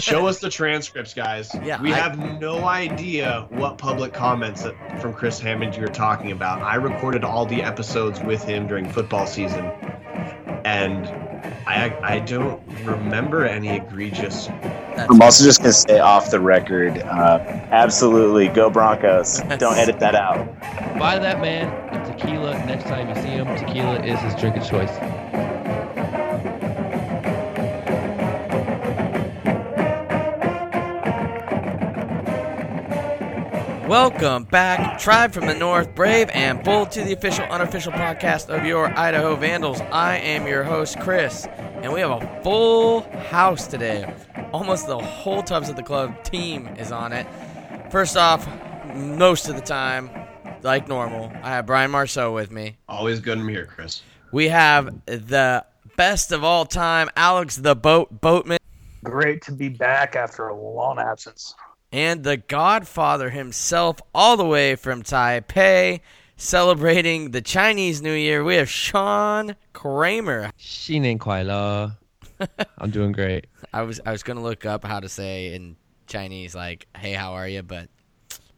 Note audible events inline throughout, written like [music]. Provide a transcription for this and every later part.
Show us the transcripts, guys. Yeah, we I- have no idea what public comments that, from Chris Hammond you're talking about. I recorded all the episodes with him during football season, and I I don't remember any egregious. That's- I'm also just gonna say off the record, uh, absolutely go Broncos. Don't edit that out. Buy that man a tequila next time you see him. Tequila is his drink of choice. Welcome back, Tribe from the North, Brave and Bold, to the official, unofficial podcast of your Idaho Vandals. I am your host, Chris, and we have a full house today. Almost the whole Tubs of the Club team is on it. First off, most of the time, like normal, I have Brian Marceau with me. Always good to be here, Chris. We have the best of all time, Alex the Boat Boatman, Great to be back after a long absence and the Godfather himself, all the way from Taipei, celebrating the Chinese New Year. We have Sean Kramer. 新年快乐. [laughs] I'm doing great. I was I was gonna look up how to say in Chinese like "Hey, how are you?" but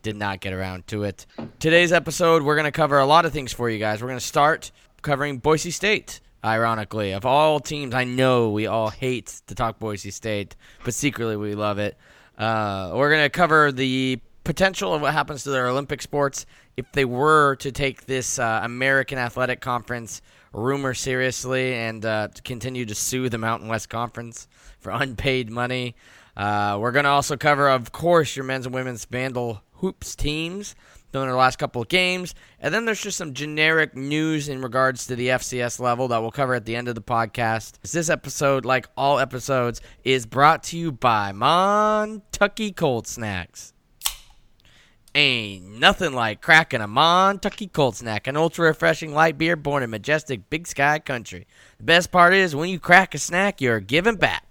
did not get around to it. Today's episode, we're gonna cover a lot of things for you guys. We're gonna start covering Boise State. Ironically, of all teams, I know we all hate to talk Boise State, but secretly we love it. Uh, we're gonna cover the potential of what happens to their Olympic sports if they were to take this uh, American Athletic Conference rumor seriously and uh, to continue to sue the Mountain West Conference for unpaid money. Uh, we're going to also cover, of course, your men's and women's Vandal Hoops teams during their last couple of games. And then there's just some generic news in regards to the FCS level that we'll cover at the end of the podcast. This episode, like all episodes, is brought to you by Montucky Cold Snacks. Ain't nothing like cracking a Montucky Cold Snack, an ultra refreshing light beer born in majestic Big Sky country. The best part is when you crack a snack, you're giving back.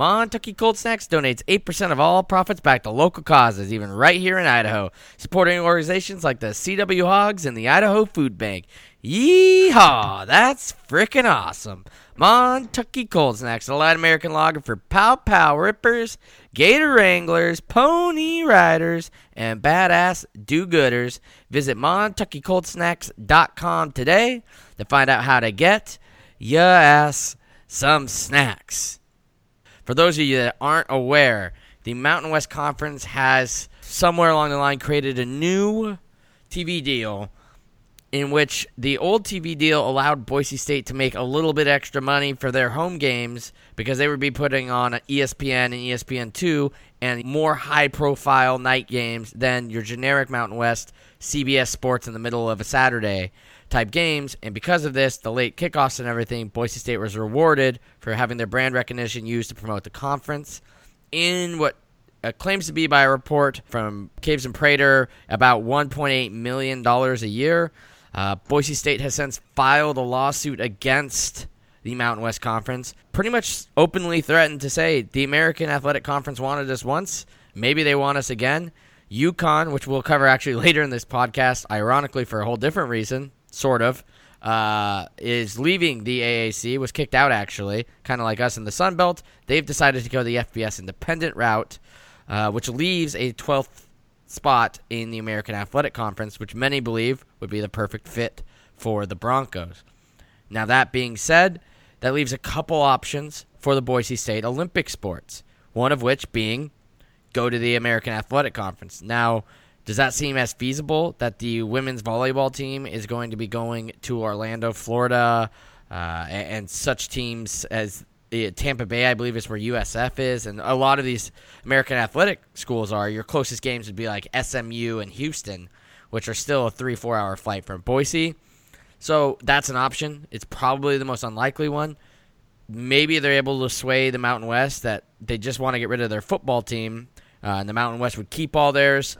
Montucky Cold Snacks donates 8% of all profits back to local causes, even right here in Idaho, supporting organizations like the CW Hogs and the Idaho Food Bank. Yeehaw! That's freaking awesome. Montucky Cold Snacks, a light American lager for pow pow rippers, gator wranglers, pony riders, and badass do gooders. Visit MontuckyColdSnacks.com today to find out how to get your ass some snacks. For those of you that aren't aware, the Mountain West Conference has somewhere along the line created a new TV deal in which the old TV deal allowed Boise State to make a little bit extra money for their home games because they would be putting on ESPN and ESPN2 and more high profile night games than your generic Mountain West CBS Sports in the middle of a Saturday type games. And because of this, the late kickoffs and everything, Boise State was rewarded for having their brand recognition used to promote the conference in what uh, claims to be by a report from Caves and Prater about $1.8 million a year. Uh, Boise State has since filed a lawsuit against the Mountain West Conference, pretty much openly threatened to say the American Athletic Conference wanted us once, maybe they want us again. UConn, which we'll cover actually [laughs] later in this podcast, ironically for a whole different reason, sort of, uh, is leaving the AAC, was kicked out actually, kind of like us in the Sun Belt. They've decided to go the FBS independent route, uh, which leaves a 12th spot in the American Athletic Conference, which many believe would be the perfect fit for the Broncos. Now, that being said, that leaves a couple options for the Boise State Olympic sports, one of which being go to the American Athletic Conference. Now, does that seem as feasible that the women's volleyball team is going to be going to Orlando, Florida, uh, and, and such teams as the Tampa Bay, I believe, is where USF is, and a lot of these American athletic schools are. Your closest games would be like SMU and Houston, which are still a three, four hour flight from Boise. So that's an option. It's probably the most unlikely one. Maybe they're able to sway the Mountain West that they just want to get rid of their football team, uh, and the Mountain West would keep all theirs.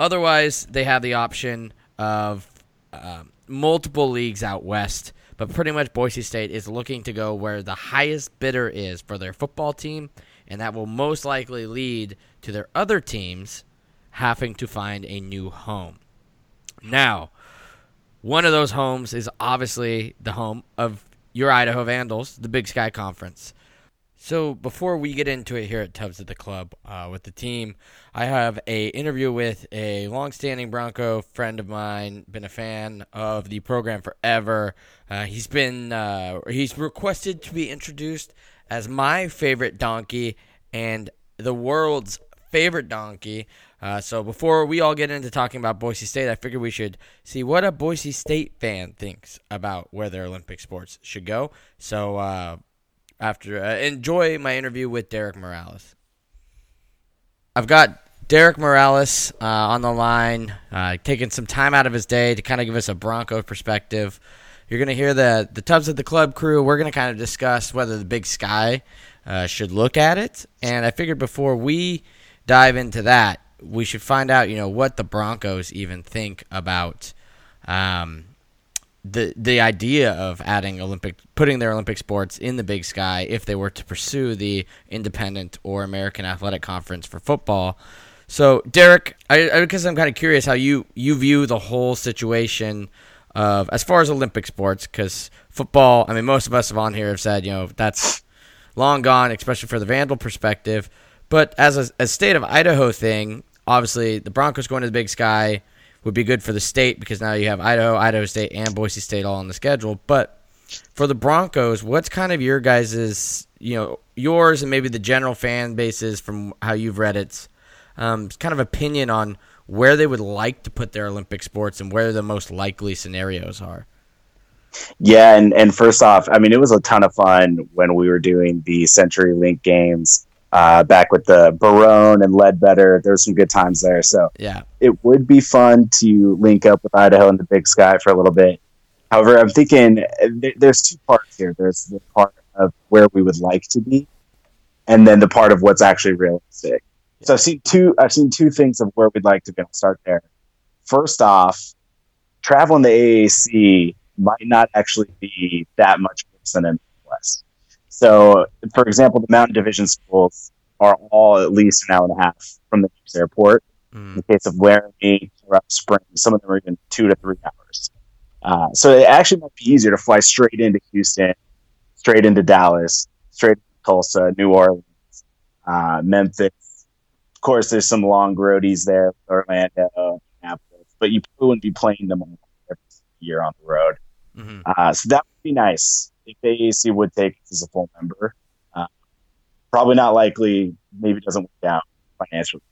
Otherwise, they have the option of uh, multiple leagues out west. But pretty much Boise State is looking to go where the highest bidder is for their football team, and that will most likely lead to their other teams having to find a new home. Now, one of those homes is obviously the home of your Idaho Vandals, the Big Sky Conference. So before we get into it here at Tubbs at the Club uh, with the team, I have a interview with a longstanding Bronco friend of mine, been a fan of the program forever. Uh, he's been uh, he's requested to be introduced as my favorite donkey and the world's favorite donkey. Uh, so before we all get into talking about Boise State, I figured we should see what a Boise State fan thinks about where their Olympic sports should go. So uh, after uh, enjoy my interview with Derek Morales. I've got Derek Morales uh, on the line, uh, taking some time out of his day to kind of give us a Bronco perspective. You're going to hear the the Tubs at the Club crew. We're going to kind of discuss whether the Big Sky uh, should look at it, and I figured before we dive into that, we should find out, you know, what the Broncos even think about. Um, the the idea of adding Olympic putting their Olympic sports in the Big Sky if they were to pursue the independent or American Athletic Conference for football. So, Derek, I, because I'm kind of curious how you you view the whole situation of as far as Olympic sports because football. I mean, most of us have on here have said you know that's long gone, especially for the Vandal perspective. But as a, a state of Idaho thing, obviously the Broncos going to the Big Sky would be good for the state because now you have Idaho, Idaho State, and Boise State all on the schedule. But for the Broncos, what's kind of your guys's, you know, yours and maybe the general fan bases from how you've read it, um, kind of opinion on where they would like to put their Olympic sports and where the most likely scenarios are? Yeah, and and first off, I mean, it was a ton of fun when we were doing the CenturyLink games uh, back with the Barone and Ledbetter. There's some good times there. So yeah, it would be fun to link up with Idaho and the Big Sky for a little bit. However, I'm thinking there's two parts here. There's the part of where we would like to be, and then the part of what's actually realistic. Yeah. So I've seen two. I've seen two things of where we'd like to be. I'll start there. First off, traveling the AAC might not actually be that much worse than MLS. So, for example, the mountain division schools are all at least an hour and a half from the nearest airport. Mm. In the case of Laramie or Spring, some of them are even two to three hours. Uh, so it actually might be easier to fly straight into Houston, straight into Dallas, straight to Tulsa, New Orleans, uh, Memphis. Of course, there's some long roadies there, Orlando, Annapolis, but you wouldn't be playing them all every year on the road. Mm-hmm. Uh, so that would be nice if the AAC would take as a full member. Uh, probably not likely. Maybe doesn't work out financially.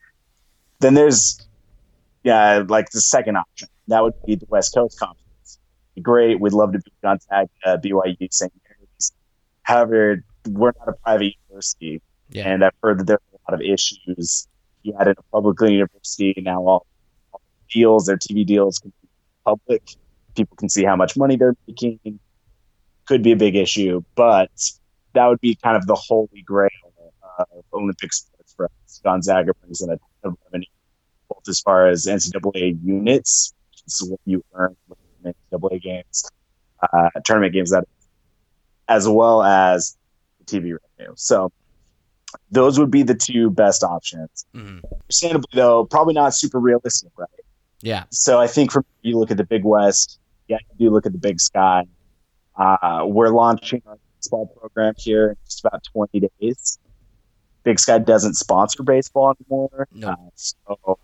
Then there's yeah, like the second option. That would be the West Coast Conference. Great. We'd love to be Gonzaga, BYU, St. Mary's. However, we're not a private university, yeah. and I've heard that there are a lot of issues. You had a public university now all, all deals, their TV deals can be public. People can see how much money they're making could be a big issue, but that would be kind of the holy grail of Olympic sports for us. Gonzaga brings in a ton of revenue, both as far as NCAA units, which is what you earn with NCAA games, uh, tournament games, that as well as TV revenue. So those would be the two best options. Mm-hmm. Understandably, though, probably not super realistic, right? Yeah. So I think from you look at the Big West, yeah, you do look at the Big Sky. Uh, we're launching our baseball program here in just about 20 days. Big Sky doesn't sponsor baseball anymore. No. Uh, so,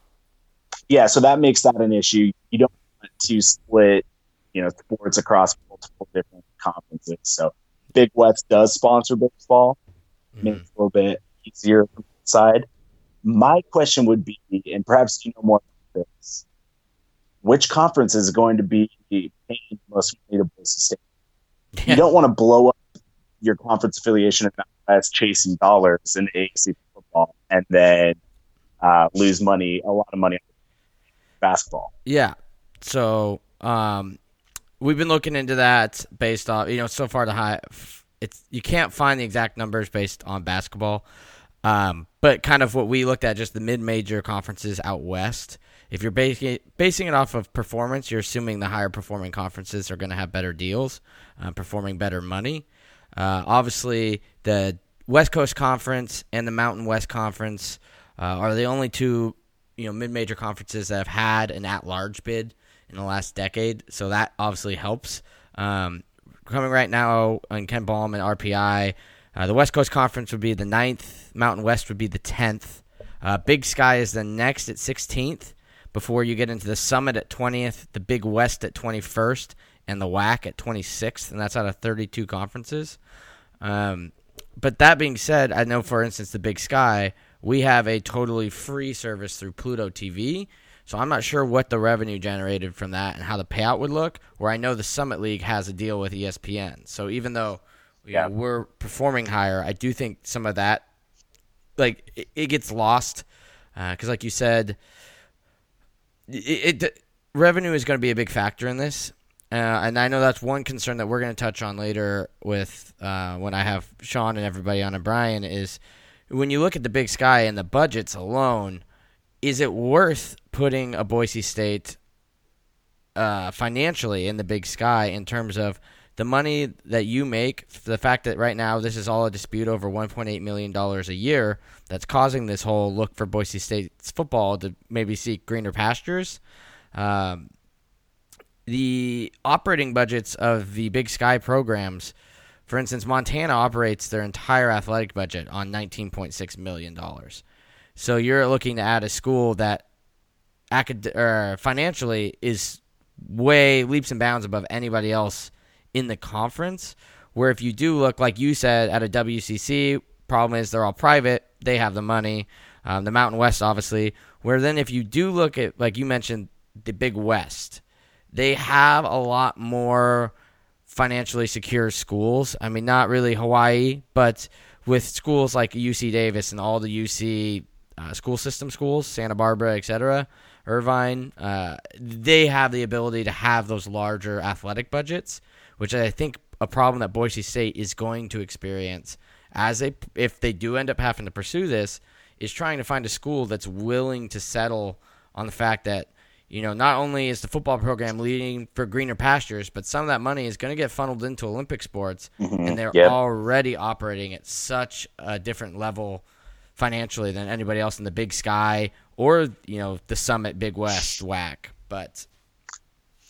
yeah, so that makes that an issue. You don't want to split, you know, sports across multiple different conferences. So Big West does sponsor baseball, mm-hmm. makes it a little bit easier from the side. My question would be, and perhaps you know more about this, which conference is going to be paying most money to Boise State? You don't want to blow up your conference affiliation as chasing dollars in AAC football and then uh, lose money, a lot of money basketball. Yeah. So um, we've been looking into that based off, you know so far the high. It's you can't find the exact numbers based on basketball, um, but kind of what we looked at just the mid-major conferences out west. If you're basing it off of performance, you're assuming the higher performing conferences are going to have better deals, uh, performing better money. Uh, obviously, the West Coast Conference and the Mountain West Conference uh, are the only two, you know, mid-major conferences that have had an at-large bid in the last decade. So that obviously helps. Um, coming right now, on KenPom and RPI, Uh, the West Coast Conference would be the ninth. Mountain West would be the tenth. Uh, Big Sky is the next at 16th. Before you get into the Summit at 20th, the Big West at 21st, and the WAC at 26th, and that's out of 32 conferences. Um, but that being said, I know for instance the Big Sky, we have a totally free service through Pluto TV. So I'm not sure what the revenue generated from that and how the payout would look. Where I know the Summit League has a deal with ESPN. So even though Yeah. know, we're performing higher, I do think some of that, like it, it gets lost, because like you said, it, it revenue is going to be a big factor in this. Uh, and I know that's one concern that we're going to touch on later with uh, when I have Sean and everybody on and Brian is when you look at the Big Sky and the budgets alone, is it worth putting a Boise State uh, financially in the Big Sky in terms of the money that you make, the fact that right now this is all a dispute over $1.8 million a year that's causing this whole look for Boise State's football to maybe seek greener pastures. Um, the operating budgets of the Big Sky programs, for instance, Montana operates their entire athletic budget on $19.6 million. So you're looking to add a school that acad- or financially is way leaps and bounds above anybody else in the conference. Where if you do look, like you said, at a WCC, problem is they're all private, they have the money. Um, the Mountain West, obviously. Where then, if you do look at, like you mentioned, the Big West, they have a lot more financially secure schools. I mean, not really Hawaii, but with schools like UC Davis and all the UC uh, school system schools, Santa Barbara, etc., Irvine, uh, they have the ability to have those larger athletic budgets, which I think a problem that Boise State is going to experience as they if they do end up having to pursue this is trying to find a school that's willing to settle on the fact that you know not only is the football program leading for greener pastures, but some of that money is going to get funneled into Olympic sports, mm-hmm. and they're Yep. already operating at such a different level financially than anybody else in the Big Sky or you know the Summit Big West WAC. But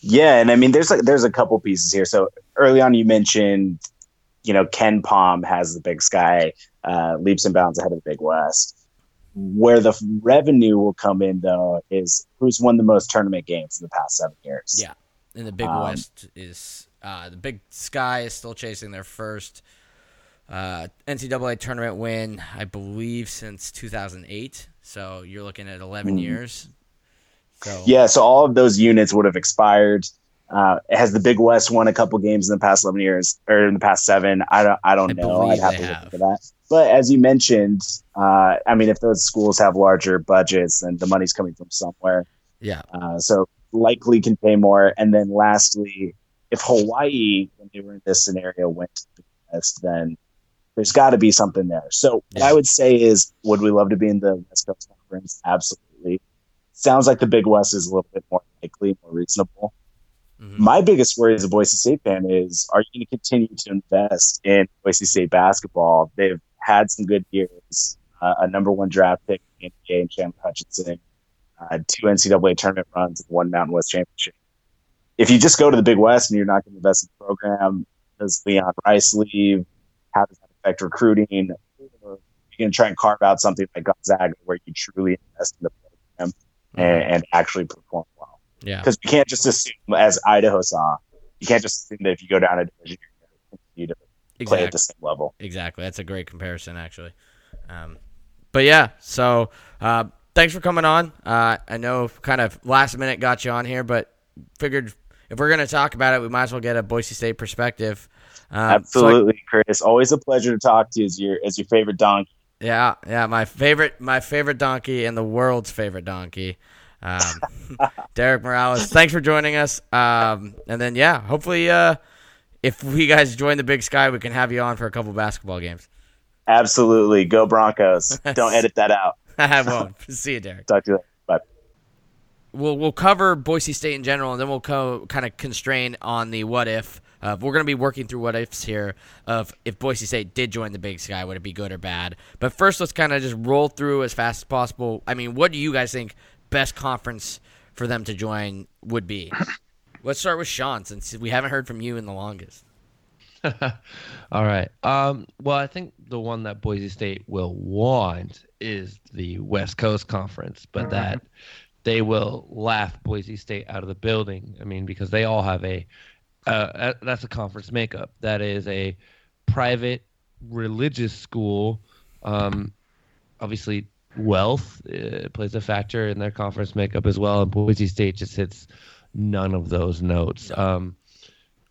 Yeah, and I mean, there's a, there's a couple pieces here. So early on, you mentioned, you know, KenPom has the Big Sky uh, leaps and bounds ahead of the Big West. Where the revenue will come in, though, is who's won the most tournament games in the past seven years. Yeah. and the Big Um, West is uh, the Big Sky is still chasing their first uh, NCAA tournament win, I believe, since 2008. So you're looking at 11 Mhm. years. So Yeah, so all of those units would have expired. Uh, has the Big West won a couple games in the past eleven years or in the past seven? I don't. I don't I know. I'd have to look have. into that. But as you mentioned, uh, I mean, if those schools have larger budgets, then the money's coming from somewhere. yeah, Uh, so likely can pay more. And then lastly, if Hawaii, when they were in this scenario, went to the West, then there's got to be something there. So what I would say is, would we love to be in the West Coast Conference? Absolutely. Sounds like the Big West is a little bit more likely, more reasonable. Mhm. My biggest worry as a Boise State fan is, are you going to continue to invest in Boise State basketball? They've had some good years, uh, a number one draft pick in the NBA, Chandler Hutchison, uh, two NCAA tournament runs, and one Mountain West championship. If you just go to the Big West and you're not going to invest in the program, does Leon Rice leave? How does that affect recruiting? Or are you going to try and carve out something like Gonzaga where you truly invest in the program and, and actually perform well? yeah, Because you can't just assume, as Idaho saw, you can't just assume that if you go down a division, you're going to continue to play at the same level. Exactly. That's a great comparison, actually. Um, but yeah, so uh, thanks for coming on. Uh, I know kind of last minute got you on here, but figured if we're going to talk about it, we might as well get a Boise State perspective. Um, so I- Absolutely, Chris. Always a pleasure to talk to you as your as your favorite donkey. Yeah, yeah, my favorite, my favorite donkey and the world's favorite donkey. Um, [laughs] Derek Morales, thanks for joining us. Um, and then yeah, hopefully, uh, if we guys join the Big Sky, we can have you on for a couple basketball games. Absolutely, go Broncos! [laughs] Don't edit that out. [laughs] I won't. See you, Derek. Talk to you later. Bye. we'll we'll cover Boise State in general, and then we'll co- kind of constrain on the what if. Uh, we're going to be working through what ifs here of if Boise State did join the Big Sky, would it be good or bad? But first, let's kind of just roll through as fast as possible. I mean, what do you guys think best conference for them to join would be? [laughs] Let's start with Sean, since we haven't heard from you in the longest. [laughs] All right. Um, well, I think the one that Boise State will want is the West Coast Conference, but that [laughs] they will laugh Boise State out of the building. I mean, because they all have a uh, that's a conference makeup. That is a private religious school. Um, obviously, wealth uh, plays a factor in their conference makeup as well, and Boise State just hits none of those notes. Um,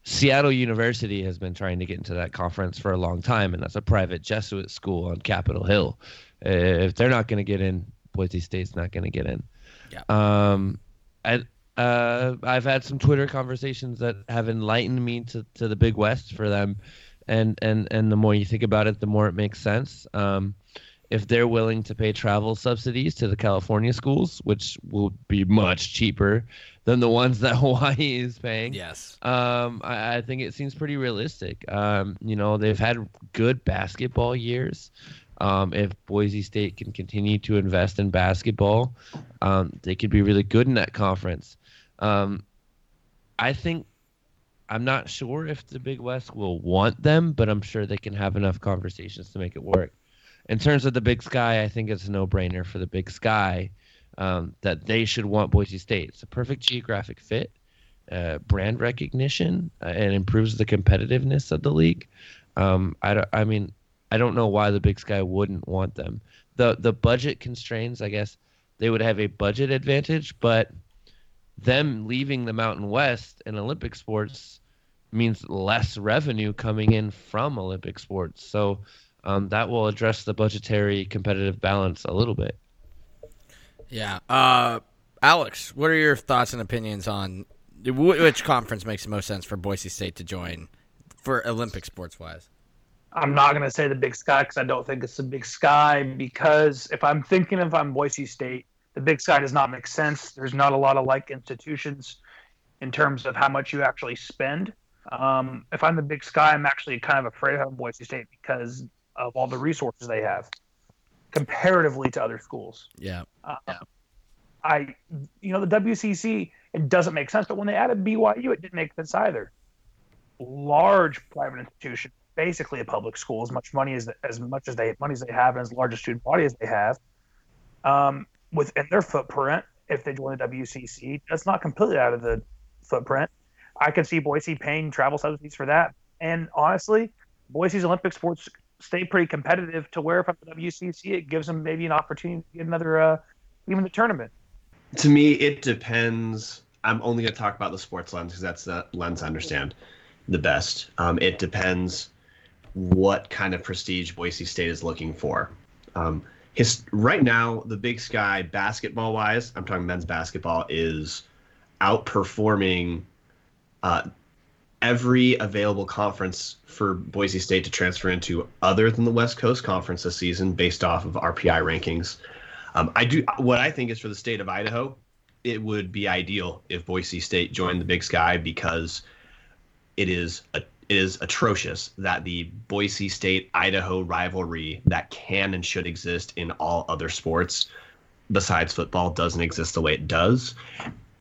Seattle University has been trying to get into that conference for a long time, and that's a private Jesuit school on Capitol Hill. Uh, if they're not going to get in, Boise State's not going to get in. Yeah. Um, I, uh, I've had some Twitter conversations that have enlightened me to, to the Big West for them, and and and the more you think about it, the more it makes sense. Um, if they're willing to pay travel subsidies to the California schools, which will be much cheaper than the ones that [laughs] Hawaii is paying. Yes. Um, I, I think it seems pretty realistic. Um, you know, they've had good basketball years. Um, if Boise State can continue to invest in basketball, um, they could be really good in that conference. Um, I think I'm not sure if the Big West will want them, but I'm sure they can have enough conversations to make it work. In terms of the Big Sky, I think it's a no-brainer for the Big Sky um, that they should want Boise State. It's a perfect geographic fit, uh, brand recognition, uh, and improves the competitiveness of the league. Um, I, don't- I mean, I don't know why the Big Sky wouldn't want them. The the budget constraints, I guess, they would have a budget advantage, but them leaving the Mountain West and Olympic sports means less revenue coming in from Olympic sports. So um, that will address the budgetary competitive balance a little bit. Yeah. Uh, Alex, what are your thoughts and opinions on which conference makes the most sense for Boise State to join for Olympic sports wise? I'm not going to say the Big Sky because I don't think it's the Big Sky. Because if I'm thinking if I'm Boise State, the Big Sky does not make sense. There's not a lot of like institutions in terms of how much you actually spend. Um, if I'm the Big Sky, I'm actually kind of afraid of Boise State because of all the resources they have comparatively to other schools. Yeah. Uh, I, you know, the WCC it doesn't make sense, but when they added BYU, it didn't make sense either. Large private institution, basically a public school, as much money as as much as they money as they have, and as large a student body as they have, um, within their footprint. If they join the WCC, that's not completely out of the footprint. I could see Boise paying travel subsidies for that, and honestly, Boise's Olympic sports stay pretty competitive to where if I'm the WCC, it gives them maybe an opportunity to get another, uh, even the tournament. To me, it depends. I'm only going to talk about the sports lens because that's the lens I understand the best. Um, it depends what kind of prestige Boise State is looking for. Um, his, right now, the Big Sky basketball wise, I'm talking men's basketball, is outperforming uh, every available conference for Boise State to transfer into other than the West Coast Conference this season based off of RPI rankings. Um, I do what I think is for the state of Idaho. It would be ideal if Boise State joined the Big Sky because it is a, it is atrocious that the Boise State Idaho rivalry that can and should exist in all other sports besides football doesn't exist the way it does.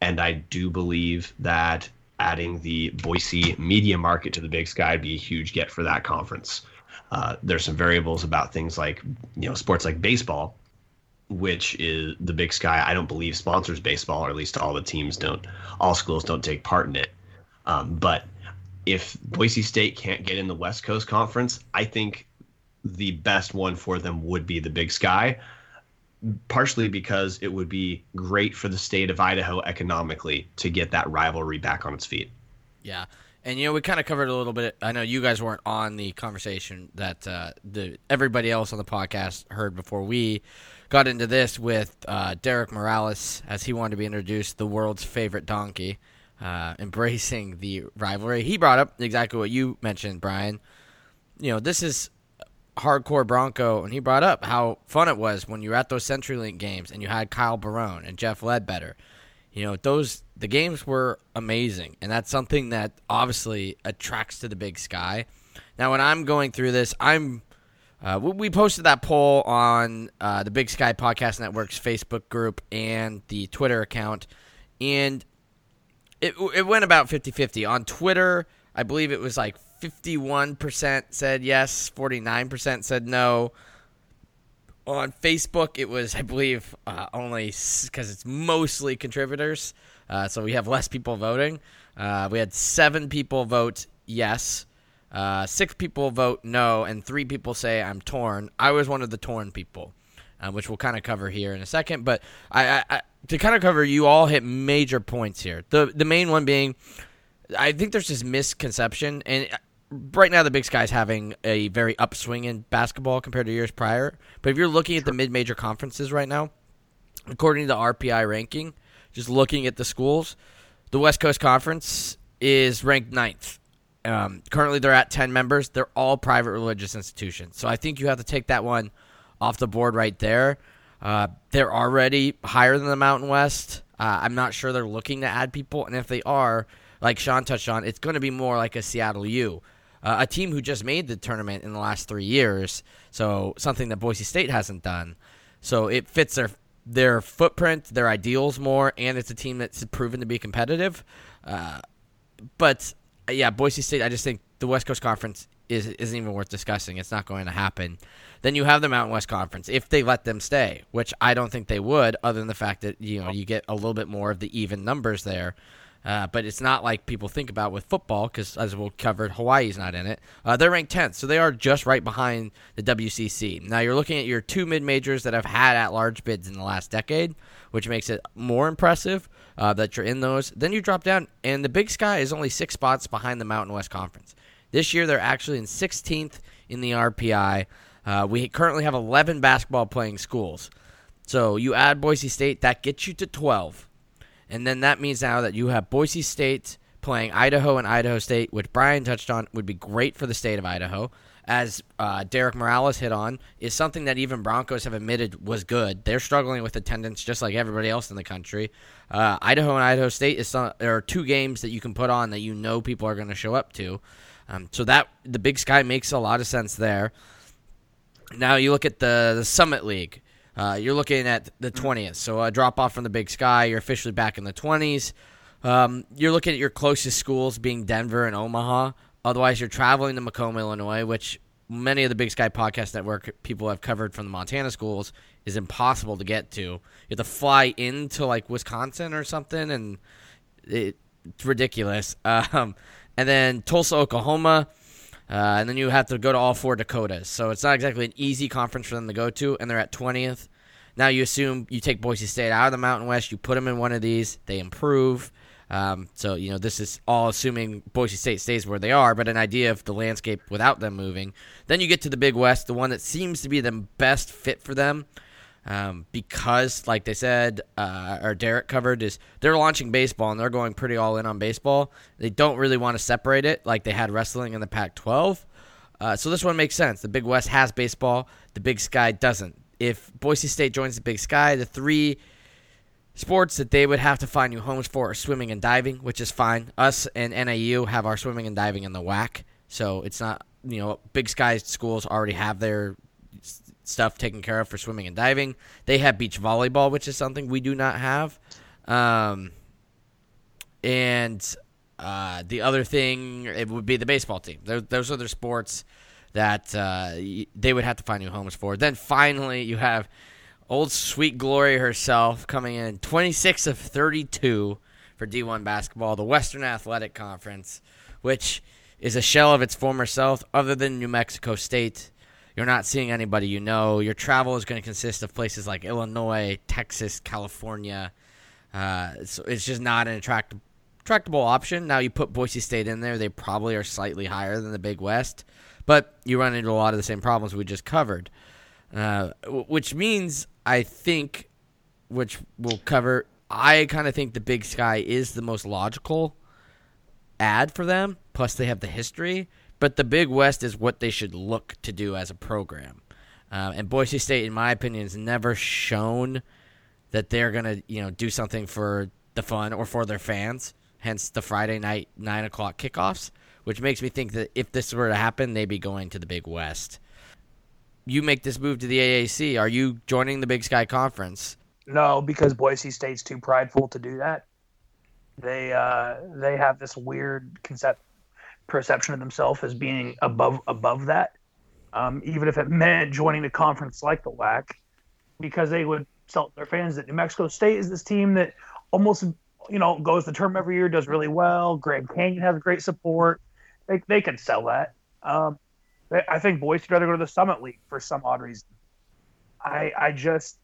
And I do believe that adding the Boise media market to the Big Sky would be a huge get for that conference. Uh, there's some variables about things like you know sports like baseball which is the Big Sky. I don't believe sponsors baseball, or at least all the teams don't. All schools don't take part in it. Um, but if Boise State can't get in the West Coast Conference, I think the best one for them would be the Big Sky. Partially because it would be great for the state of Idaho economically to get that rivalry back on its feet. Yeah. And you know we kind of covered a little bit. I know you guys weren't on the conversation that uh, the everybody else on the podcast heard before we got into this with uh, Derek Morales as he wanted to be introduced the world's favorite donkey, uh, embracing the rivalry. He brought up exactly what you mentioned, Brian. You know this is hardcore Bronco, and he brought up how fun it was when you were at those CenturyLink games and you had Kyle Barone and Jeff Ledbetter. You know those the games were amazing, and that's something that obviously attracts to the Big Sky. Now, when I'm going through this, I'm uh, we, posted that poll on uh, the Big Sky Podcast Network's Facebook group and the Twitter account, and it it went about 50-50. on Twitter. I believe it was like 51% said yes, 49% said no. On Facebook, it was, I believe, uh, only because it's mostly contributors. Uh, so we have less people voting. Uh, we had seven people vote yes, uh, six people vote no, and three people say I'm torn. I was one of the torn people, uh, which we'll kind of cover here in a second. But I, I, I to kind of cover, you all hit major points here. The the main one being, I think there's this misconception, and right now the Big Sky's having a very upswing in basketball compared to years prior. But if you're looking at the mid major conferences right now, according to the RPI ranking, just looking at the schools, the West Coast Conference is ranked ninth. Um, currently, they're at 10 members. They're all private religious institutions. So I think you have to take that one off the board right there. Uh, they're already higher than the Mountain West. Uh, I'm not sure they're looking to add people. And if they are, like Sean touched on, it's going to be more like a Seattle U, uh, a team who just made the tournament in the last three years. So something that Boise State hasn't done. So it fits their their footprint, their ideals more, and it's a team that's proven to be competitive. Uh, but yeah, Boise State. I just think the West Coast Conference is isn't even worth discussing. It's not going to happen. Then you have the Mountain West Conference if they let them stay, which I don't think they would, other than the fact that you know you get a little bit more of the even numbers there. Uh, but it's not like people think about with football because, as we'll cover, Hawaii's not in it. Uh, they're ranked 10th, so they are just right behind the WCC. Now you're looking at your two mid majors that have had at large bids in the last decade, which makes it more impressive uh, that you're in those. Then you drop down, and the Big Sky is only six spots behind the Mountain West Conference. This year, they're actually in 16th in the RPI. Uh, we currently have 11 basketball playing schools. So you add Boise State, that gets you to 12. And then that means now that you have Boise State playing Idaho and Idaho State, which Brian touched on would be great for the state of Idaho. As uh, Derek Morales hit on, is something that even Broncos have admitted was good. They're struggling with attendance just like everybody else in the country. Uh, Idaho and Idaho State is some, there are two games that you can put on that you know people are going to show up to. Um, so that the Big Sky makes a lot of sense there. Now you look at the, the Summit League. Uh, you're looking at the 20th. So a drop off from the Big Sky. You're officially back in the 20s. Um, you're looking at your closest schools being Denver and Omaha. Otherwise, you're traveling to Macomb, Illinois, which many of the Big Sky Podcast Network people have covered from the Montana schools is impossible to get to. You have to fly into like Wisconsin or something, and it, it's ridiculous. [laughs] Um, and then Tulsa, Oklahoma. Uh, and then you have to go to all four Dakotas. So it's not exactly an easy conference for them to go to, and they're at 20th. Now you assume you take Boise State out of the Mountain West, you put them in one of these, they improve. Um, so, you know, this is all assuming Boise State stays where they are, but an idea of the landscape without them moving. Then you get to the Big West, the one that seems to be the best fit for them. Um, because, like they said, uh, or Derek covered, is they're launching baseball and they're going pretty all in on baseball. They don't really want to separate it like they had wrestling in the Pac 12. Uh, so this one makes sense. The Big West has baseball, the Big Sky doesn't. If Boise State joins the Big Sky, the three sports that they would have to find new homes for are swimming and diving, which is fine. Us and NAU have our swimming and diving in the WAC, so it's not, you know, Big Sky schools already have their stuff taken care of for swimming and diving. They have beach volleyball, which is something we do not have. Um, and uh, the other thing it would be the baseball team. Those, those are the sports that uh, they would have to find new homes for. Then finally, you have old sweet glory herself coming in 26 of 32 for D1 basketball, the Western Athletic Conference, which is a shell of its former self, other than New Mexico State. You're not seeing anybody you know. Your travel is going to consist of places like Illinois, Texas, California. Uh, so it's just not an attractive, attractable option. Now you put Boise State in there, they probably are slightly higher than the Big West, but you run into a lot of the same problems we just covered. Uh, which means I think, which we'll cover. I kind of think the Big Sky is the most logical ad for them. Plus, they have the history. But the Big West is what they should look to do as a program. Uh, and Boise State, in my opinion, has never shown that they're to, you know, do something for the fun or for their fans. Hence the Friday night nine o'clock kickoffs, which makes me think that if this were to happen, they'd be going to the Big West. You make this move to the AAC. Are you joining the Big Sky Conference? No, because Boise State's too prideful to do that. They uh, they have this weird concept perception of themselves as being above above that, um, even if it meant joining a conference like the WAC, because they would tell their fans that New Mexico State is this team that almost you know goes the term every year, does really well. Grand Canyon has great support. They they can sell that. Um, they, I think Boise would rather go to the Summit League for some odd reason. I I just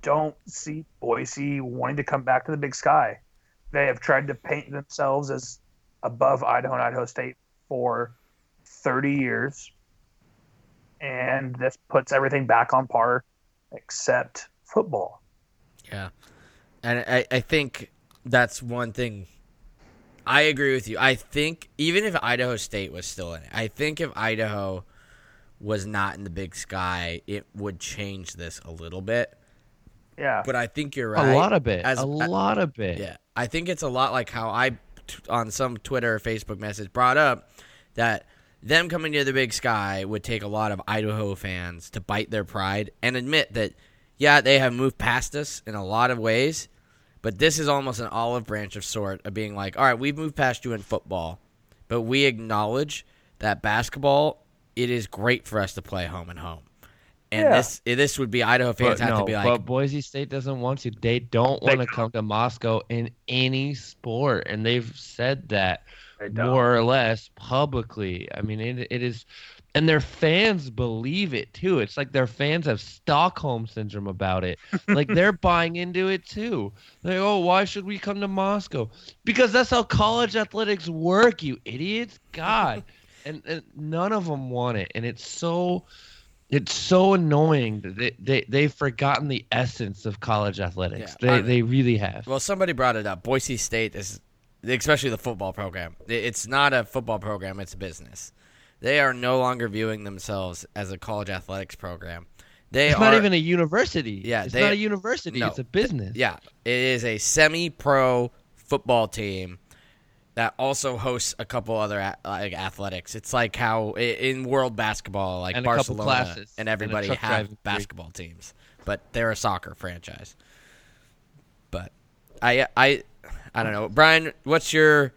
don't see Boise wanting to come back to the Big Sky. They have tried to paint themselves as above Idaho and Idaho State for 30 years. And this puts everything back on par except football. Yeah. And I, I think that's one thing. I agree with you. I think even if Idaho State was still in it, I think if Idaho was not in the big sky, it would change this a little bit. Yeah. But I think you're right. A lot of bit. As- a lot of bit. Yeah, I think it's a lot like how I, on some Twitter or Facebook message, brought up that them coming to the Big Sky would take a lot of Idaho fans to bite their pride and admit that, yeah, they have moved past us in a lot of ways, but this is almost an olive branch of sort of being like, all right, we've moved past you in football, but we acknowledge that basketball, it is great for us to play home and home. And Yeah. this eh, this would be Idaho fans But have no, to be like, but Boise State doesn't want to. They don't want to come to Moscow in any sport, and they've said that more or less publicly. I mean, it, it is, and their fans believe it too. It's like their fans have Stockholm syndrome about it. [laughs] like they're buying into it too. Like, oh, why should we come to Moscow? Because that's how college athletics work, you idiots. God, [laughs] and, and none of them want it, and it's so. It's so annoying that they, they, they've forgotten the essence of college athletics. Yeah, they, I- they really have. Well, somebody brought it up. Boise State is, especially the football program. It's not a football program; it's a business. They are no longer viewing themselves as a college athletics program. They It's are not even a university. Yeah, it's they- not a university. No. It's a business. Yeah, it is a semi-pro football team that also hosts a couple other a- like athletics. It's like how in world basketball, like And Barcelona classes, and and everybody truck driving have degree. basketball teams, but they're a soccer franchise. But I I I don't know, Brian. What's your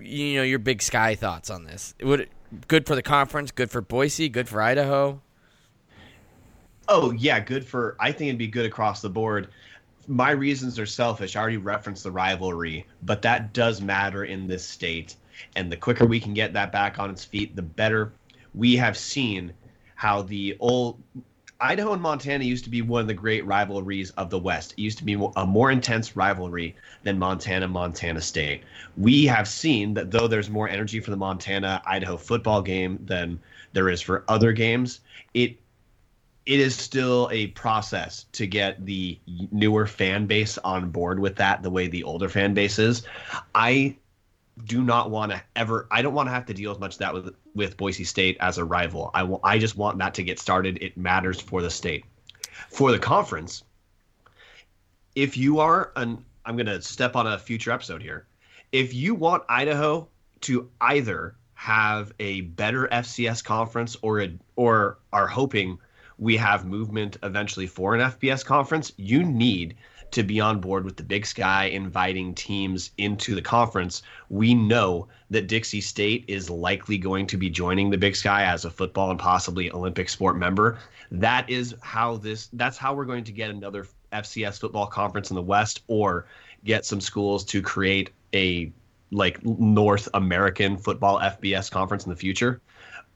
you know your big sky thoughts on this? Would it, good for the conference? Good for Boise? Good for Idaho? Oh yeah, good for. I think it'd be good across the board. My reasons are selfish. I already referenced the rivalry, but that does matter in this state. And the quicker we can get that back on its feet, the better. We have seen how the old Idaho and Montana used to be one of the great rivalries of the West. It used to be a more intense rivalry than Montana Montana State. We have seen that though there's more energy for the Montana Idaho football game than there is for other games, it it is still a process to get the newer fan base on board with that the way the older fan base is. I do not want to ever I don't want to have to deal as much that with with Boise State as a rival. I I just want that to get started. It matters for the state. For the conference, if you are an I'm going to step on a future episode here. If you want Idaho to either have a better FCS conference or a, or are hoping we have movement eventually for an FBS conference, you need to be on board with the Big Sky inviting teams into the conference. We know that Dixie State is likely going to be joining the Big Sky as a football and possibly Olympic sport member. That is how this that's how we're going to get another FCS football conference in the West or get some schools to create a like North American football FBS conference in the future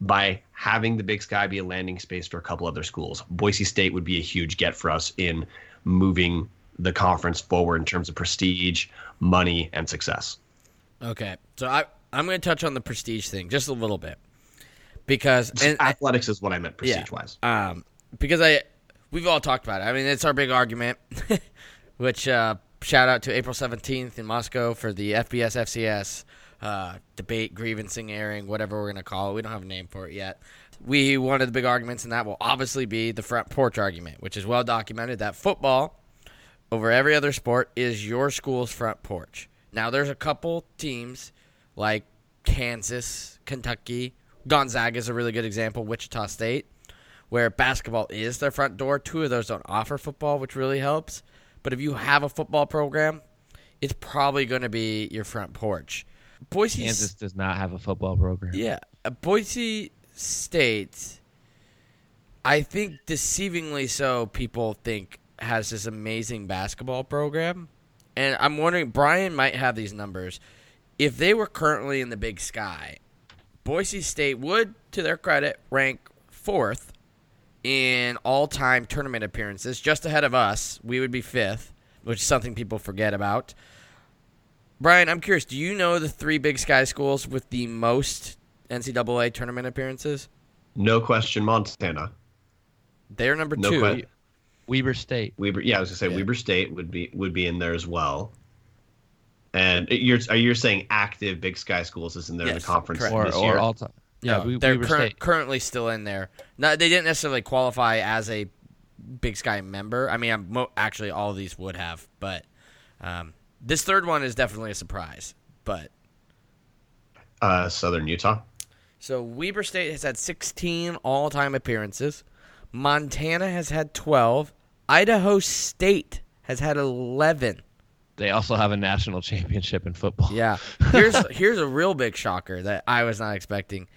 by having the Big Sky be a landing space for a couple other schools. Boise State would be a huge get for us in moving the conference forward in terms of prestige, money, and success. Okay, so I I'm going to touch on the prestige thing just a little bit because and Athletics is what I meant prestige wise. um because I we've all talked about it. I mean, it's our big argument, [laughs] which uh, shout out to April seventeenth in Moscow for the FBS FCS uh, debate, grievancing, airing, whatever we're gonna call it. We don't have a name for it yet. We one of the big arguments, and that will obviously be the front porch argument, which is well documented that football over every other sport is your school's front porch. Now, there's a couple teams like Kansas, Kentucky, Gonzaga is a really good example, Wichita State, where basketball is their front door. Two of those don't offer football, which really helps. But if you have a football program, it's probably going to be your front porch. Boise Kansas does not have a football program. Yeah, uh, Boise State. I think deceivingly so. People think has this amazing basketball program, and I'm wondering. Brian might have these numbers. If they were currently in the Big Sky, Boise State would, to their credit, rank fourth in all-time tournament appearances, just ahead of us. We would be fifth, which is something people forget about. Brian, I'm curious. Do you know the three Big Sky schools with the most NCAA tournament appearances? No question, Montana. They're number No two. que- Weber State. Weber, yeah, I was gonna say Yeah. Weber State would be would be in there as well. And it- you're are you saying active Big Sky schools is in there in the conference correct. Or, this or year? all time. Yeah, No, we, they're Weber current- State. currently still in there. No, they didn't necessarily qualify as a Big Sky member. I mean, I'm mo- actually all of these would have, but um, this third one is definitely a surprise. But uh, Southern Utah. so Weber State has had 16 all-time appearances. Montana has had 12. Idaho State has had 11. They also have a national championship in football. Yeah. Here's [laughs] here's a real big shocker that I was not expecting.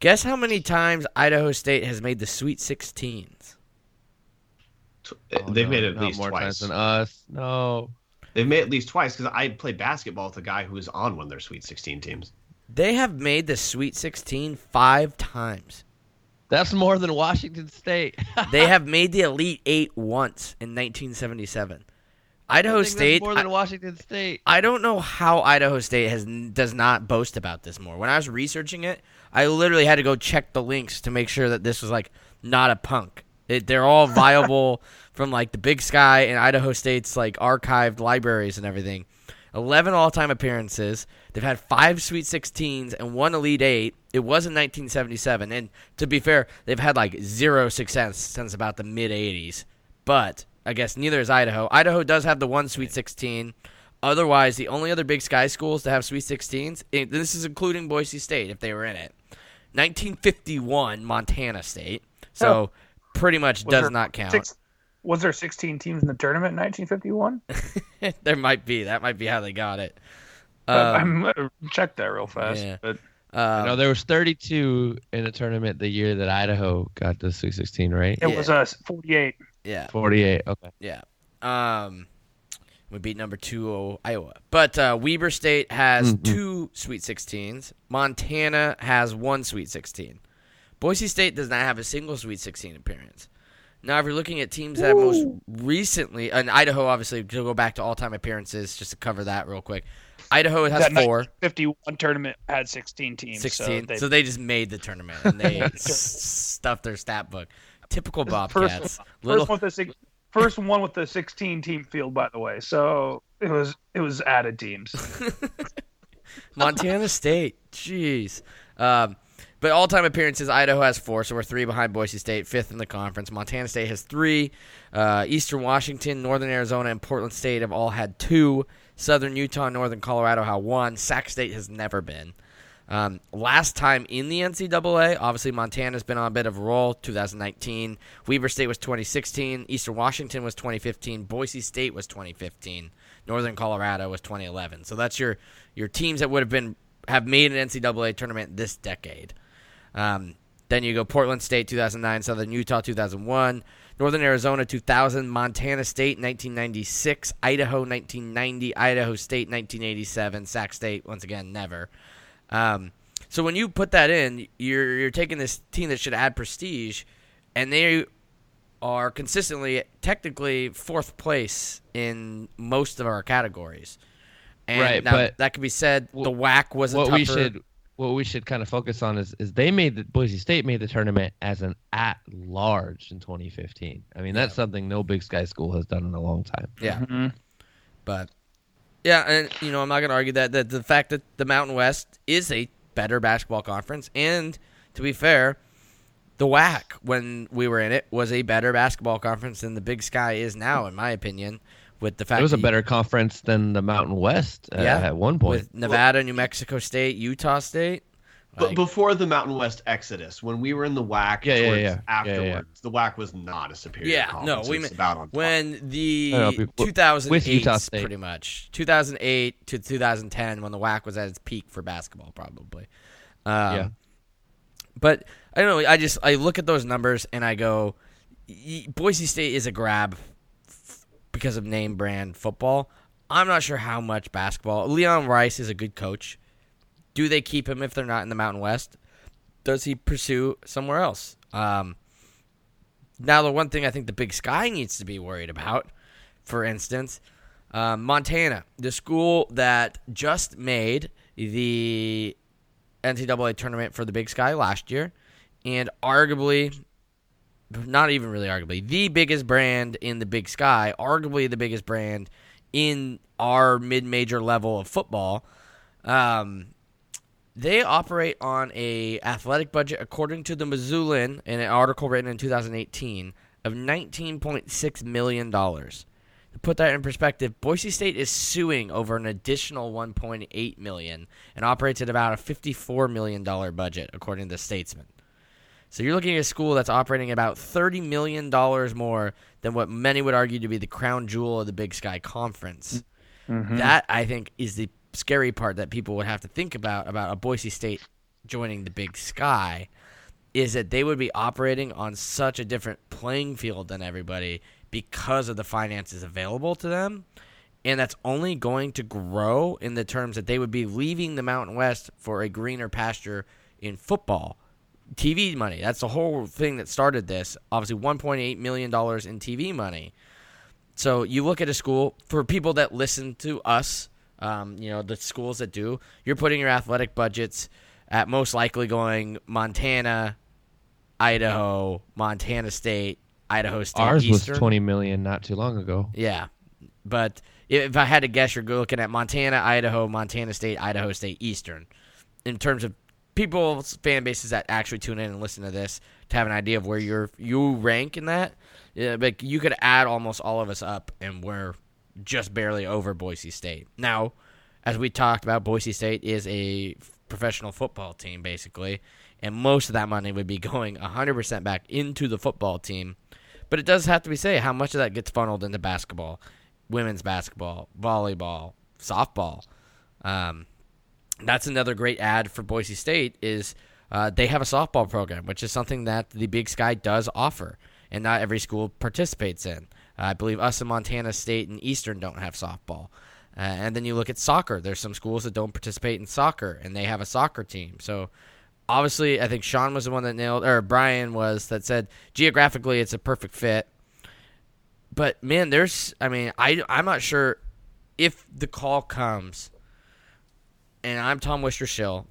Guess how many times Idaho State has made the Sweet 16s? Oh, They've no, made it at least more twice. times than us. No. They've made at least twice because I played basketball with a guy who was on one of their Sweet 16 teams. They have made the Sweet 16 five times. That's more than Washington State. [laughs] They have made the Elite Eight once in 1977. I Idaho think that's State. more I, than Washington State. I don't know how Idaho State has does not boast about this more. When I was researching it, I literally had to go check the links to make sure that this was like not a punk. It, they're all viable [laughs] from like the Big Sky and Idaho State's like archived libraries and everything. 11 all-time appearances. They've had 5 Sweet 16s and one Elite 8. It was in 1977 and to be fair, they've had like zero success since about the mid 80s. But I guess neither is Idaho. Idaho does have the one Sweet 16. Otherwise, the only other Big Sky schools to have Sweet 16s, and this is including Boise State if they were in it. 1951, Montana State. So Oh. Pretty much Was does there not count. Six, was there 16 teams in the tournament in 1951? [laughs] there might be. That might be how they got it. Uh, Um, I'm check that real fast. yeah. But um, no, there was 32 in a tournament the year that Idaho got the Sweet 16, right? it Yeah. was uh, 48. yeah. 48. Okay. Yeah. Um, we beat number two Iowa, but uh, Weber State has Mhm. two Sweet 16s. Montana has one Sweet 16. Boise State does not have a single Sweet 16 appearance. Now, if you're looking at teams that most recently, and Idaho, obviously, to go back to all-time appearances, just to cover that real quick. Idaho has That four. 51 tournament had 16 teams. 16. So So they, they, just made the tournament and they [laughs] s- stuffed their stat book. Typical Bobcats. first, Little first, one with the, six- first one with the 16 team field, by the way. So it was it was added teams. [laughs] Montana State. Jeez. Um, but all time appearances, Idaho has four, so we're three behind Boise State, fifth in the conference. Montana State has three. Uh, Eastern Washington, Northern Arizona, and Portland State have all had two. Southern Utah Northern Colorado have one. Sac State has never been. Um, last time in the NCAA, obviously Montana's been on a bit of a roll. 2019, Weber State was 2016, Eastern Washington was 2015, Boise State was 2015, Northern Colorado was 2011. So that's your your teams that would have been have made an NCAA tournament this decade. Um, then you go Portland State 2009, Southern Utah 2001, Northern Arizona 2000, Montana State 1996, Idaho 1990, Idaho State 1987, Sac State once again never. Um, so when you put that in, you're you're taking this team that should add prestige, and they are consistently, technically, fourth place in most of our categories. And Right, now, but that could be said. The WAC was a what tougher. we should what we should kind of focus on is is they made the Boise State made the tournament as an at large in 2015. I mean, that's something no Big Sky school has done in a long time. yeah, Mhm. but yeah, and you know I'm not going to argue that that the fact that the Mountain West is a better basketball conference, and to be fair, the WAC when we were in it was a better basketball conference than the Big Sky is now, in my opinion. With the fact It was a that- better conference than the Mountain West uh, Yeah, at one point. with Nevada, New Mexico State, Utah State. But before the Mountain West exodus, when we were in the WAC, Yeah, yeah, towards yeah. Yeah, afterwards, yeah. the WAC was not a superior Yeah, conference. no, we It meant- about on top. when the I know, but with 2008 Utah State. pretty much 2008 to 2010 when the WAC was at its peak for basketball probably um, Yeah. but I don't know I just I look at those numbers and I go Boise State is a grab f- because of name brand football. I'm not sure how much basketball. Leon Rice is a good coach. Do they keep him if they're not in the Mountain West? Does he pursue somewhere else? Um, now, the one thing I think the Big Sky needs to be worried about, for instance, uh, Montana, the school that just made the NCAA tournament for the Big Sky last year, and arguably, not even really arguably, the biggest brand in the Big Sky, arguably the biggest brand in our mid-major level of football. Um, they operate on a athletic budget, according to the Missoulian, in an article written in 2018, of 19.6 million dollars. To put that in perspective, Boise State is suing over an additional 1.8 million and operates at about a 54 million dollar budget, according to the Statesman. So you're looking at a school that's operating about 30 million dollars more than what many would argue to be the crown jewel of the Big Sky Conference. Mm-hmm. That I think is the scary part that people would have to think about about a Boise State joining the Big Sky is that they would be operating on such a different playing field than everybody because of the finances available to them. And that's only going to grow in the terms that they would be leaving the Mountain West for a greener pasture in football. TV money. That's the whole thing that started this. Obviously, $1.8 million in TV money. So you look at a school for people that listen to us, um, you know, the schools that do, you're putting your athletic budgets at most likely going Montana, Idaho, Montana State, Idaho State, Ours Eastern. was 20 million not too long ago. Yeah. But if I had to guess, you're looking at Montana, Idaho, Montana State, Idaho State, Eastern. In terms of people's fan bases that actually tune in and listen to this to have an idea of where you're you rank in that. Yeah, but you could add almost all of us up, and we're just barely over Boise State. Now, as we talked about, Boise State is a professional football team, basically, and most of that money would be [laughs] going 100% back into the football team. But it does have to be said how much of that gets funneled into basketball, women's basketball, volleyball, softball. Um, that's another great ad for Boise State is uh, they have a softball program, which is something that the Big Sky does offer, and not every school participates in. Uh, I believe us in Montana State and Eastern don't have softball. Uh, and then you look at soccer. There's some schools that don't participate in soccer, and they have a soccer team. So obviously, I think Sean was the one that nailed, or Brian was that said geographically it's a perfect fit. But man, there's, I mean, I I'm not sure if the call comes, and I'm Tom Wistrcill.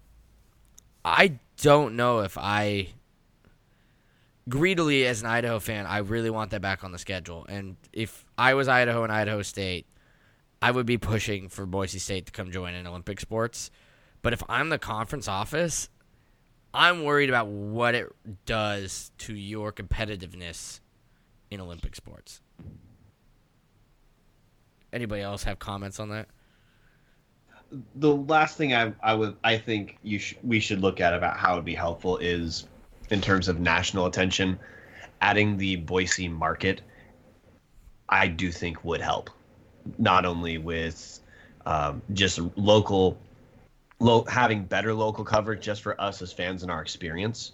I don't know if I greedily as an Idaho fan, I really want that back on the schedule. And if I was Idaho and Idaho State, I would be pushing for Boise State to come join in Olympic sports. But if I'm the conference office, I'm worried about what it does to your competitiveness in Olympic sports. Anybody else have comments on that? The last thing I, I would I think you sh- we should look at about how it would be helpful is in terms of national attention, adding the Boise market. I do think would help, not only with um, just local, lo- having better local coverage just for us as fans and our experience,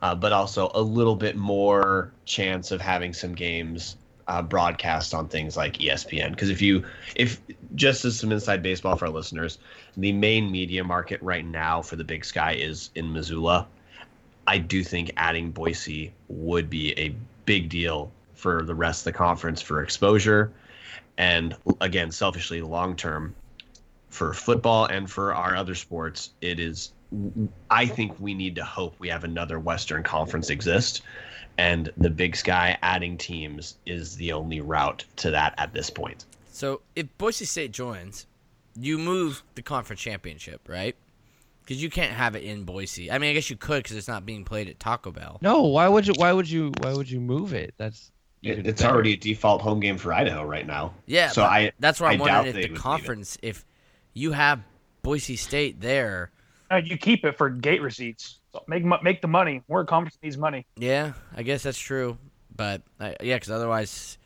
uh, but also a little bit more chance of having some games uh, broadcast on things like ESPN. Because if you, if just as some inside baseball for our listeners, the main media market right now for the Big Sky is in Missoula. I do think adding Boise would be a big deal for the rest of the conference for exposure, and again, selfishly, long term, for football and for our other sports, it is. I think we need to hope we have another Western Conference exist, and the Big Sky adding teams is the only route to that at this point. So if Boise State joins, you move the conference championship, right? Because you can't have it in Boise. I mean, I guess you could because it's not being played at Taco Bell. No, why would you? Why would you? Why would you move it? That's It, it's better. already a default home game for Idaho right now. Yeah, So I that's where I'm I wondering they if the conference, if you have Boise State there, Uh, you keep it for gate receipts. So make make the money. We're a conference needs money. Yeah, I guess that's true. But uh, yeah, because otherwise,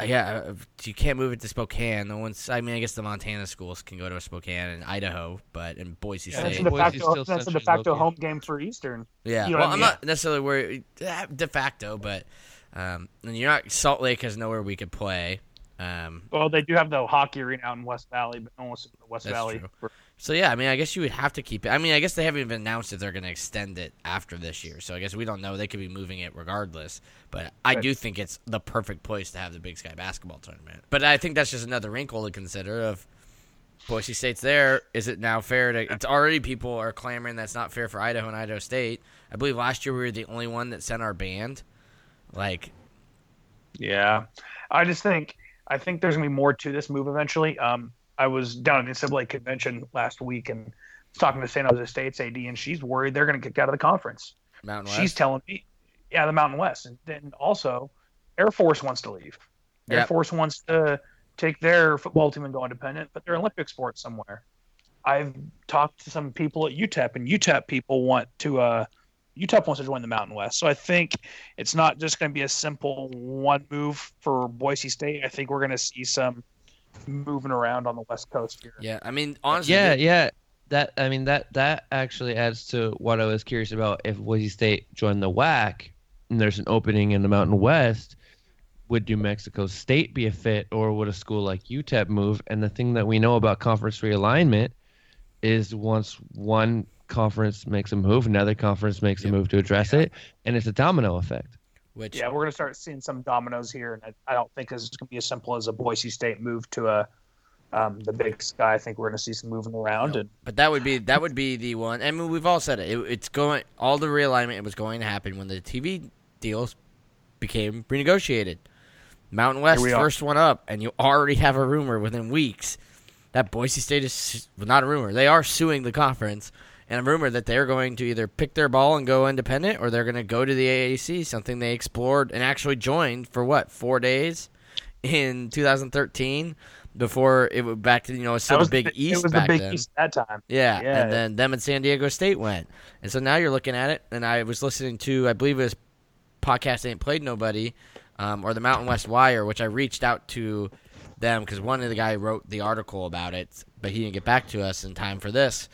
uh, yeah, uh, you can't move it to Spokane. No one's. I mean, I guess the Montana schools can go to Spokane and Idaho, but in Boise Yeah, That's State, a de facto. That's a de facto home game for Eastern. yeah. you know well, I I'm mean? not necessarily worried eh, de facto, but um, and you're not. Salt Lake has nowhere we could play. Um, Well, they do have the hockey arena out in West Valley, but no one's in the West That's Valley. true. for- So yeah, I mean, I guess you would have to keep it. I mean, I guess they haven't even announced if they're going to extend it after this year. So I guess we don't know. They could be moving it regardless. But I do think it's the perfect place to have the Big Sky basketball tournament. But I think that's just another wrinkle to consider. Of Boise State's there. Is it now fair to? It's already people are clamoring that's not fair for Idaho and Idaho State. I believe last year we were the only one that sent our band. Like, Yeah, I just think I think there's gonna be more to this move eventually. Um, I was down at the NCAA convention last week and was talking to San Jose State's AD, and she's worried they're gonna kick out of the conference. Mountain West. She's telling me, yeah, the Mountain West, and then also Air Force wants to leave. Air Yep. Force wants to take their football team and go independent, but they're Olympic sports somewhere. I've talked to some people at UTEP, and UTEP people want to. Uh, UTEP wants to join the Mountain West, so I think it's not just going to be a simple one move for Boise State. I think we're going to see some moving around on the West Coast here. yeah, I mean, honestly, Yeah, the- yeah. That I mean that that actually adds to what I was curious about. If Boise State joined the WAC and there's an opening in the Mountain West, would New Mexico State be a fit, or would a school like UTEP move? And the thing that we know about conference realignment is once one conference makes a move, another conference makes Yep. a move to address it, and it's a domino effect. Which Yeah, we're going to start seeing some dominoes here, and I, I don't think it's going to be as simple as a Boise State move to a um, the Big Sky. I think we're going to see some moving around, and But that would be that would be the one. I mean, we've all said it. it. It's going all the realignment It was going to happen when the TV deals became renegotiated. Mountain West we first one up, and you already have a rumor within weeks that Boise State is well, not a rumor. They are suing the conference, and a rumor that they're going to either pick their ball and go independent, or they're going to go to the AAC, something they explored and actually joined for what four days in 2013 before it went back to you know it's still the Big the, East It was back the Big then. East that time. Yeah, Yeah. and then them and San Diego State went, and so now you're looking at it. And I was listening to, I believe it was podcast ain't played nobody, um, or the Mountain West Wire, which I reached out to them because one of the guy wrote the article about it, but he didn't get back to us in time for this.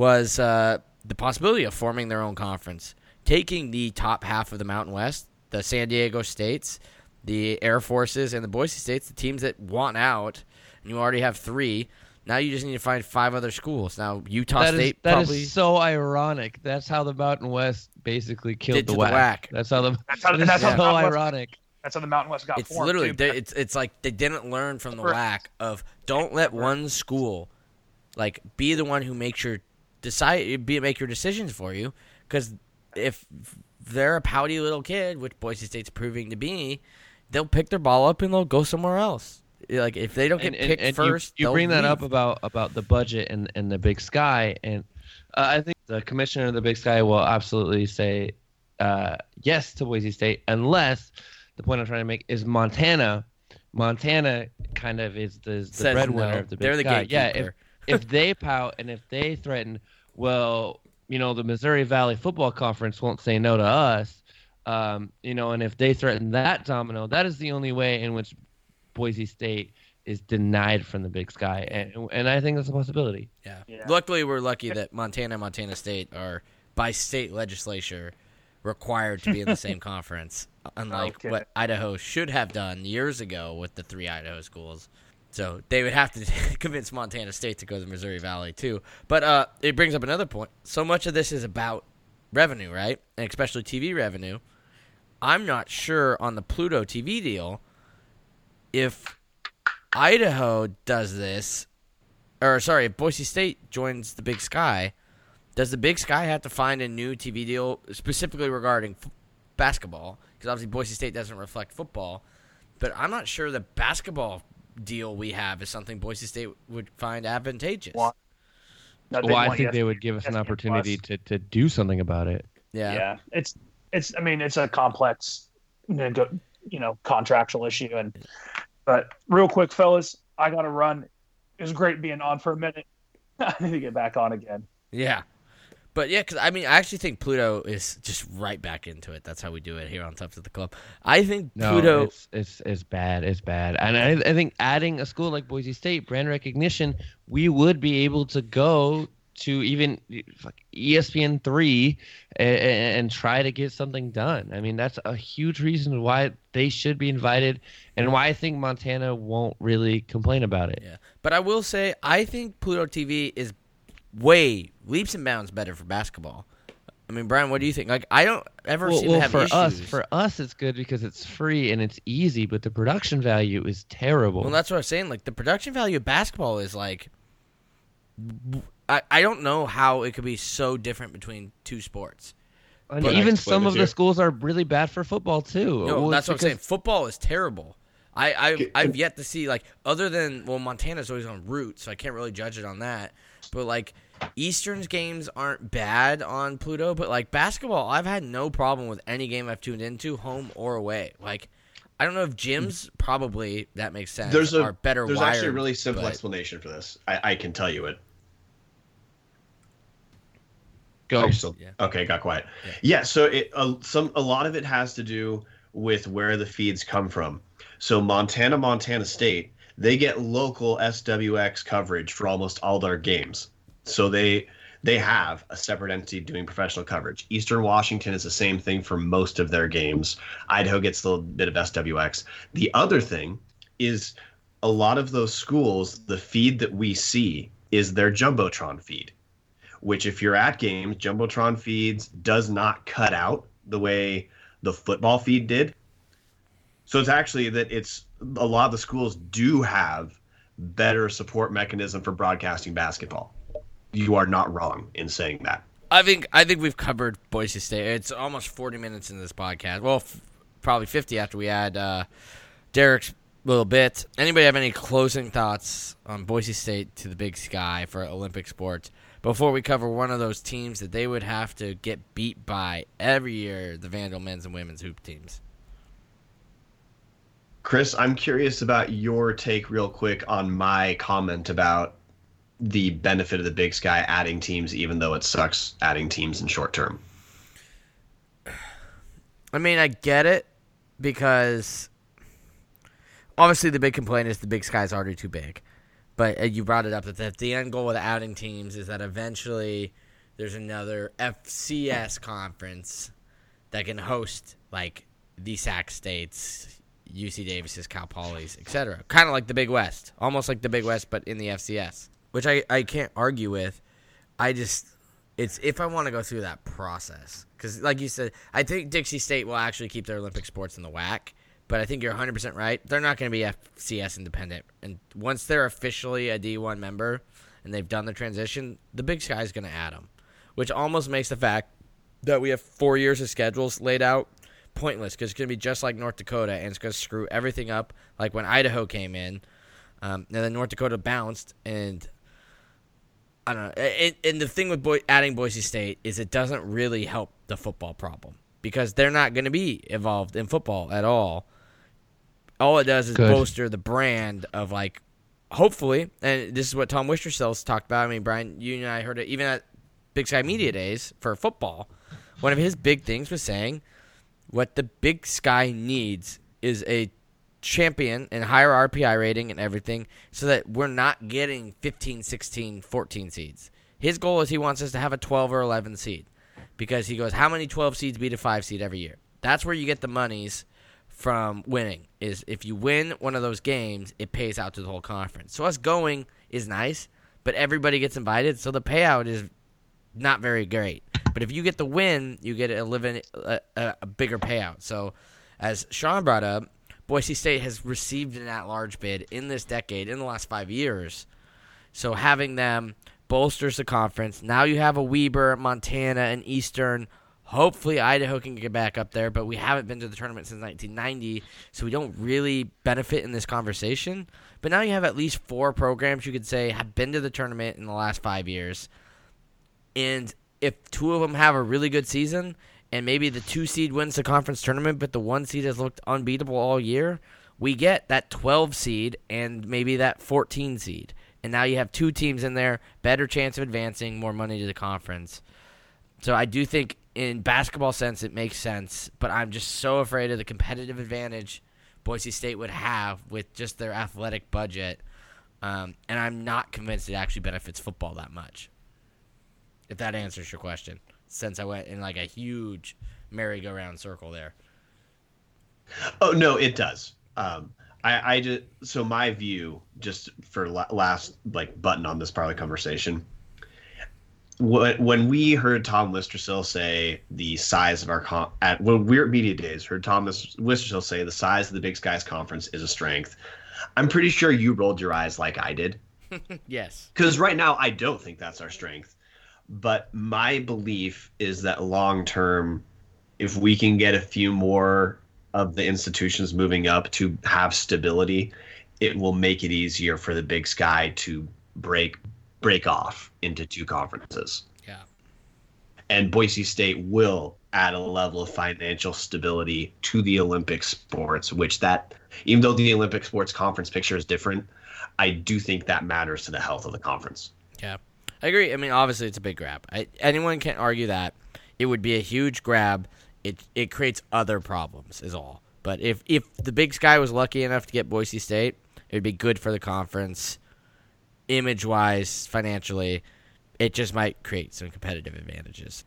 Was uh, the possibility of forming their own conference, taking the top half of the Mountain West, the San Diego States, the Air Forces, and the Boise States, the teams that want out, and you already have three. Now you just need to find five other schools. Now Utah That is State that is probably so ironic. That's how the Mountain West basically killed the to the WAC. whack. That's how the That's how, [laughs] that is that's how so the West, ironic. that's how the Mountain West got It's formed. Literally, they, it's it's like they didn't learn from the Correct. WAC of don't let one school like be the one who makes your decide be make your decisions for you because if they're a pouty little kid, which Boise State's proving to be, they'll pick their ball up and they'll go somewhere else. Like if they don't get and, and- picked and you- first, you, they'll bring that up about about the budget and and the big sky and uh, i think the commissioner of the big sky will absolutely say uh, yes to boise state unless the point i'm trying to make is montana montana kind of is the, the breadwinner no. of the big They're the sky yeah if, gatekeeper. If they pout and if they threaten well you know the missouri valley football conference won't say no to us um, you know and if they threaten that domino that is the only way in which boise state is denied from the big sky and, and i think that's a possibility Yeah. Yeah. Luckily, we're lucky that Montana and Montana State are, by state legislature, required to be in the same [laughs] conference, unlike Okay. what Idaho should have done years ago with the three Idaho schools. So they would have to [laughs] convince Montana State to go to the Missouri Valley too. But uh, it brings up another point. So much of this is about revenue, right? And especially TV revenue. I'm not sure on the Pluto TV deal if Idaho does this or sorry, if Boise State joins the Big Sky, does the Big Sky have to find a new TV deal specifically regarding f- basketball? Because obviously Boise State doesn't reflect football, but I'm not sure the basketball deal we have is something Boise State would find advantageous. Well, No, they well i think yes- they would give us an opportunity to, to do something about it Yeah. Yeah. it's it's. I mean, it's a complex, you know, contractual issue. And but real quick, fellas, I got to run. It was great being on for a minute. [laughs] I need to get back on again. Yeah. But yeah, because I mean, I actually think Pluto is just right back into it. That's how we do it here on Tough of the Club. I think No, Pluto. it's, it's it's bad. It's bad. And I, I think adding a school like Boise State, brand recognition, we would be able to go to even fuck, ESPN three and, and try to get something done. I mean, that's a huge reason why they should be invited, and why I think Montana won't really complain about it. Yeah. But I will say, I think Pluto TV is way leaps and bounds better for basketball. I mean, Brian, what do you think? Like, I don't ever Well, seem well to have for issues. us, for us, it's good because it's free and it's easy, but the production value is terrible. Well, that's what I'm saying. Like the production value of basketball is like, I, I don't know how it could be so different between two sports. and But- even some of the you. schools are really bad for football too. No, Well, that's what I'm saying. Football is terrible. I, I've, Get- I've yet to see like other than well Montana's always on route, so I can't really judge it on that. But like Eastern's games aren't bad on Pluto, but like basketball, I've had no problem with any game I've tuned into, home or away. Like I don't know if gyms probably that makes sense. There's a are better there's wired, actually a really simple but- explanation for this. I, I can tell you it. Go. Still- Yeah. Okay, got quiet. Yeah. Yeah, so it uh, some a lot of it has to do with where the feeds come from. So Montana, Montana State, they get local SWX coverage for almost all their games. So they they have a separate entity doing professional coverage. Eastern Washington is the same thing for most of their games. Idaho gets a little bit of SWX. The other thing is a lot of those schools, the feed that we see is their jumbotron feed which if you're at games, Jumbotron feeds does not cut out the way the football feed did. So it's actually that it's a lot of the schools do have better support mechanism for broadcasting basketball. You are not wrong in saying that. I think I think we've covered Boise State. It's almost 40 minutes in this podcast. Well, f- probably 50 after we add uh, Derek's little bit. Anybody have any closing thoughts on Boise State to the Big Sky for Olympic sports before we cover one of those teams that they would have to get beat by every year? The Vandal men's and women's hoop teams. Chris, I'm curious about your take real quick on my comment about the benefit of the Big Sky adding teams, even though it sucks adding teams in short term. I mean, I get it because obviously the big complaint is the Big Sky's already too big. But uh, you brought it up that the, the end goal with adding teams is that eventually there's another FCS conference that can host like the Sac States, UC Davis's, Cal Poly's, etc. Kind of like the Big West, almost like the Big West, but in the FCS, which I, I can't argue with. I just it's if I want to go through that process because, like you said, I think Dixie State will actually keep their Olympic sports in the WAC. But I think you're 100 percent right. They're not going to be FCS independent, and once they're officially a D1 member and they've done the transition, the Big Sky is going to add them, which almost makes the fact that we have four years of schedules laid out pointless because it's going to be just like North Dakota and it's going to screw everything up like when Idaho came in. Um, and then North Dakota bounced and I don't know. It, and the thing with Boy, adding Boise State is it doesn't really help the football problem because they're not going to be involved in football at all. All it does is Good. bolster the brand of like, hopefully, and this is what Tom Wistrcill's talked about. I mean, Brian, you and I heard it even at Big Sky Media Days for football. One of his big things was saying what the Big Sky needs is a champion and higher RPI rating and everything so that we're not getting 15, 16, 14 seeds. His goal is he wants us to have a 12 or 11 seed because he goes, how many 12 seeds beat a 5 seed every year? That's where you get the monies from winning is if you win one of those games, it pays out to the whole conference. So us going is nice, but everybody gets invited, so the payout is not very great. But if you get the win, you get a living a, a, bigger payout. So, as Sean brought up, Boise State has received an at-large bid in this decade, in the last five years. So having them bolsters the conference. Now you have a Weber, Montana, and Eastern. Hopefully Idaho can get back up there, but we haven't been to the tournament since 1990, so we don't really benefit in this conversation. But now you have at least four programs you could say have been to the tournament in the last five years. And if two of them have a really good season, and maybe the two seed wins the conference tournament, but the one seed has looked unbeatable all year, we get that 12 seed and maybe that 14 seed. and now you have two teams in there, better chance of advancing, more money to the conference. So I do think in basketball sense it makes sense, but I'm just so afraid of the competitive advantage Boise State would have with just their athletic budget, um, and I'm not convinced it actually benefits football that much. If that answers your question, since I went in like a huge merry-go-round circle there. Oh no, it does. Um, I, I just so my view, just for la- last like button on this part of the conversation. When, when we heard Tom Wistrcill say the size of our con- at when we are at media days, heard Tom Wistrcill say the size of the Big Skies conference is a strength. I'm pretty sure you rolled your eyes like I did. [laughs] yes. Because right now I don't think that's our strength, but my belief is that long term, if we can get a few more of the institutions moving up to have stability, it will make it easier for the Big Sky to break break off into two conferences. Yeah. And Boise State will add a level of financial stability to the Olympic sports, which that even though the Olympic sports conference picture is different, I do think that matters to the health of the conference. Yeah. I agree. I mean, obviously it's a big grab. I, anyone can argue that it would be a huge grab it it creates other problems is all. But if if the Big Sky was lucky enough to get Boise State, it would be good for the conference, image wise, financially. It just might create some competitive advantages.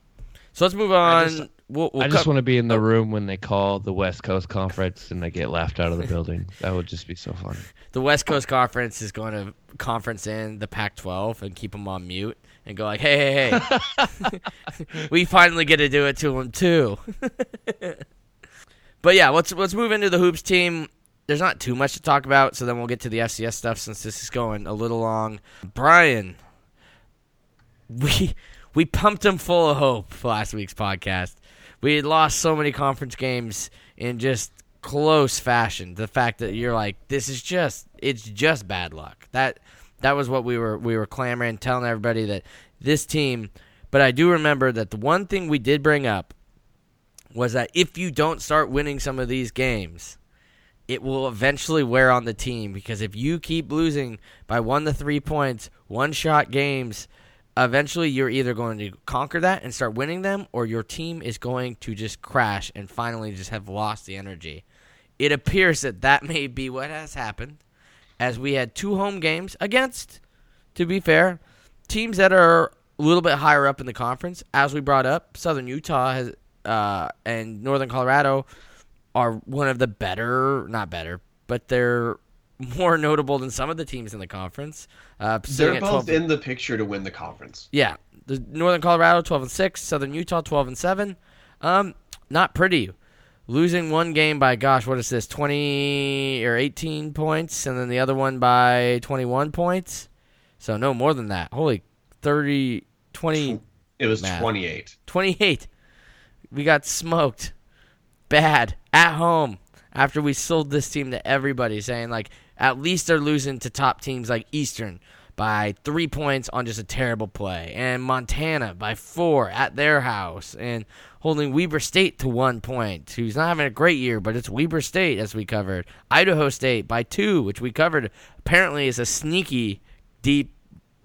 So let's move on. I just, we'll, we'll I just want to be in the oh. room when they call the West Coast Conference and they get laughed out of the building. That would just be so funny. The West Coast Conference is going to conference in the Pac-12 and keep them on mute and go like, "Hey, hey, hey, [laughs] we finally get to do it to them too." [laughs] but yeah, let's let's move into the hoops team. There's not too much to talk about, so then we'll get to the FCS stuff since this is going a little long. Brian, we [laughs] we pumped him full of hope last week's podcast. We had lost so many conference games in just close fashion. The fact that you're like, this is just it's just bad luck. That that was what we were we were clamoring, telling everybody that this team. But I do remember that the one thing we did bring up was that if you don't start winning some of these games, it will eventually wear on the team because if you keep losing by one to three points, one shot games, eventually you're either going to conquer that and start winning them, or your team is going to just crash and finally just have lost the energy. It appears that that may be what has happened, as we had two home games against, to be fair, teams that are a little bit higher up in the conference. As we brought up, Southern Utah has uh, and Northern Colorado are one of the better, not better, but they're more notable than some of the teams in the conference. Uh, They're both 12, in the picture to win the conference. Yeah, the Northern Colorado twelve and six, Southern Utah twelve and seven. Um, not pretty. Losing one game by gosh, what is this? Twenty or eighteen points, and then the other one by twenty-one points. So no more than that. Holy 30, 20. It was 28. 28. We got smoked. Bad. At home. After we sold this team to everybody, saying, like, at least they're losing to top teams like Eastern by three points on just a terrible play, and Montana by four at their house, and holding Weber State to one point, who's not having a great year, but it's Weber State, as we covered. Idaho State by two, which we covered apparently is a sneaky, deep,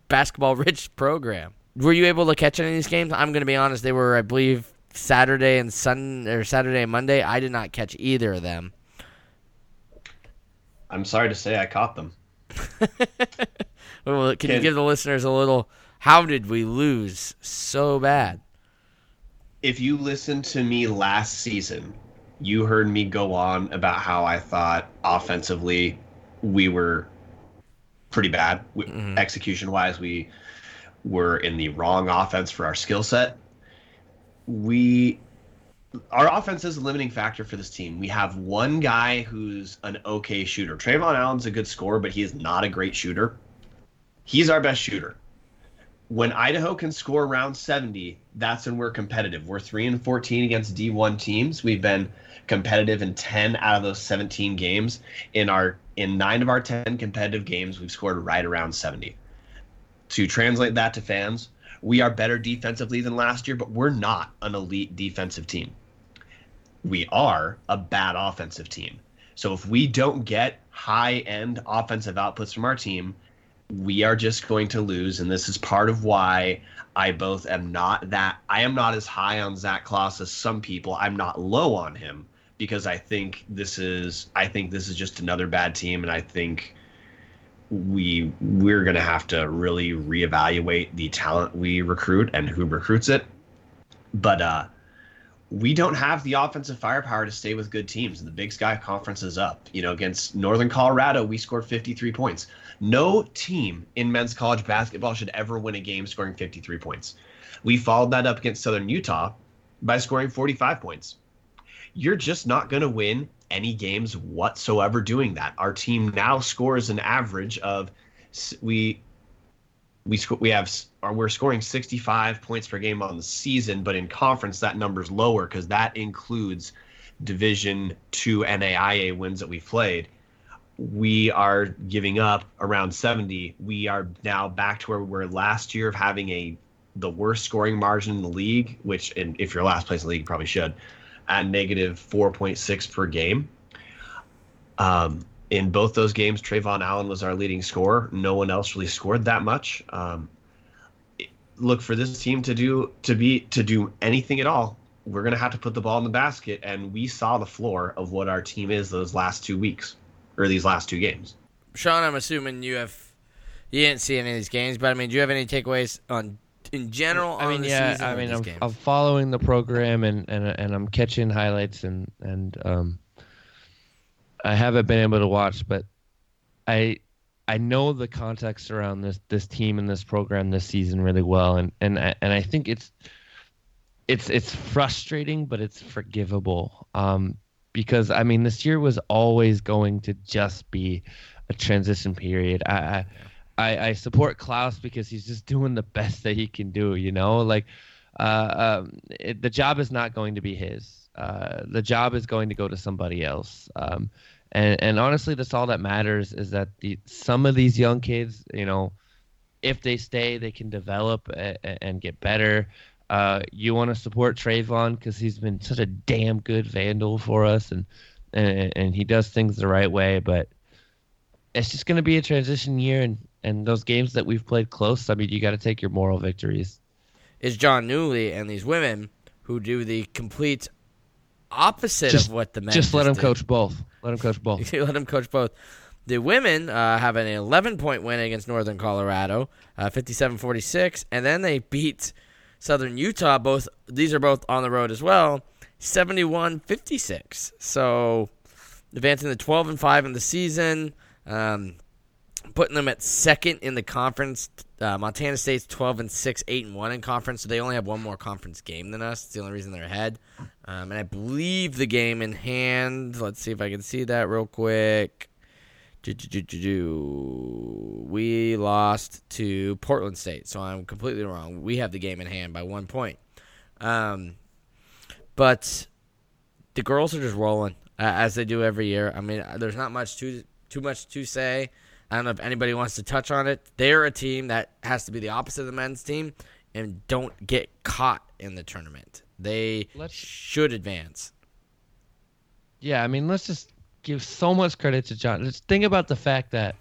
basketball rich [laughs] program. Were you able to catch any of these games? I'm going to be honest, they were, I believe, Saturday and Sun or Saturday and Monday. I did not catch either of them. I'm sorry to say I caught them. [laughs] well, can, can you give the listeners a little? How did we lose so bad? If you listened to me last season, you heard me go on about how I thought offensively we were pretty bad. Mm-hmm. Execution wise, we were in the wrong offense for our skill set. We our offense is a limiting factor for this team. We have one guy who's an okay shooter. Trevon Allen's a good scorer, but he is not a great shooter. He's our best shooter. When Idaho can score around 70, that's when we're competitive. We're 3 and 14 against D1 teams. We've been competitive in 10 out of those 17 games. In our in 9 of our 10 competitive games, we've scored right around 70. To translate that to fans, we are better defensively than last year, but we're not an elite defensive team. We are a bad offensive team. So if we don't get high end offensive outputs from our team, we are just going to lose, and this is part of why I both am not that I am not as high on Zac Claus as some people. I'm not low on him because I think this is I think this is just another bad team, and I think we we're gonna have to really reevaluate the talent we recruit and who recruits it. But uh, we don't have the offensive firepower to stay with good teams. The Big Sky Conference is up. You know, against Northern Colorado, we scored 53 points. No team in men's college basketball should ever win a game scoring 53 points. We followed that up against Southern Utah by scoring 45 points. You're just not going to win any games whatsoever doing that. Our team now scores an average of we we sc- we have we're scoring 65 points per game on the season, but in conference that number's lower because that includes Division two NAIA wins that we've played. We are giving up around 70. We are now back to where we were last year of having a the worst scoring margin in the league, which and if you're last place in the league, you probably should at negative 4.6 per game. Um, in both those games, Trevon Allen was our leading scorer. No one else really scored that much. Um, look for this team to do to be to do anything at all. We're gonna have to put the ball in the basket, and we saw the floor of what our team is those last two weeks or these last two games. Sean, I'm assuming you have you didn't see any of these games, but I mean, do you have any takeaways on in general. I mean, yeah, I mean, I'm, I'm, following the program and, and and I'm catching highlights and and um, I haven't been able to watch, but I I know the context around this this team and this program this season really well, and and I, and I think it's it's it's frustrating, but it's forgivable. Um, because I mean, this year was always going to just be a transition period. I, I I, I support Claus because he's just doing the best that he can do. You know, like uh, um, it, the job is not going to be his. Uh, the job is going to go to somebody else. Um, and and honestly, that's all that matters is that the some of these young kids, you know, if they stay, they can develop a, a, and get better. Uh, you want to support Trevon because he's been such a damn good vandal for us, and, and and he does things the right way. But it's just going to be a transition year, and and those games that we've played close, I mean, you got to take your moral victories. Is Jon Newlee and these women who do the complete opposite just, of what the men just let them did. coach both. Let them coach both. [laughs] let them coach both. The women uh, have an 11 point win against Northern Colorado, uh, 57-46, and then they beat Southern Utah. Both these are both on the road as well, 71-56. So advancing to 12 and 5 in the season. Um, putting them at second in the conference. Uh, Montana State's 12 and 6, 8 and 1 in conference, so they only have one more conference game than us. It's the only reason they're ahead. Um, and I believe the game in hand, let's see if I can see that real quick. We lost to Portland State, so I'm completely wrong. We have the game in hand by one point. Um, but the girls are just rolling uh, as they do every year. I mean, there's not much too too much to say. I don't know if anybody wants to touch on it. They're a team that has to be the opposite of the men's team and don't get caught in the tournament. They let's, should advance. Yeah, I mean, let's just give so much credit to Jon. Just think about the fact that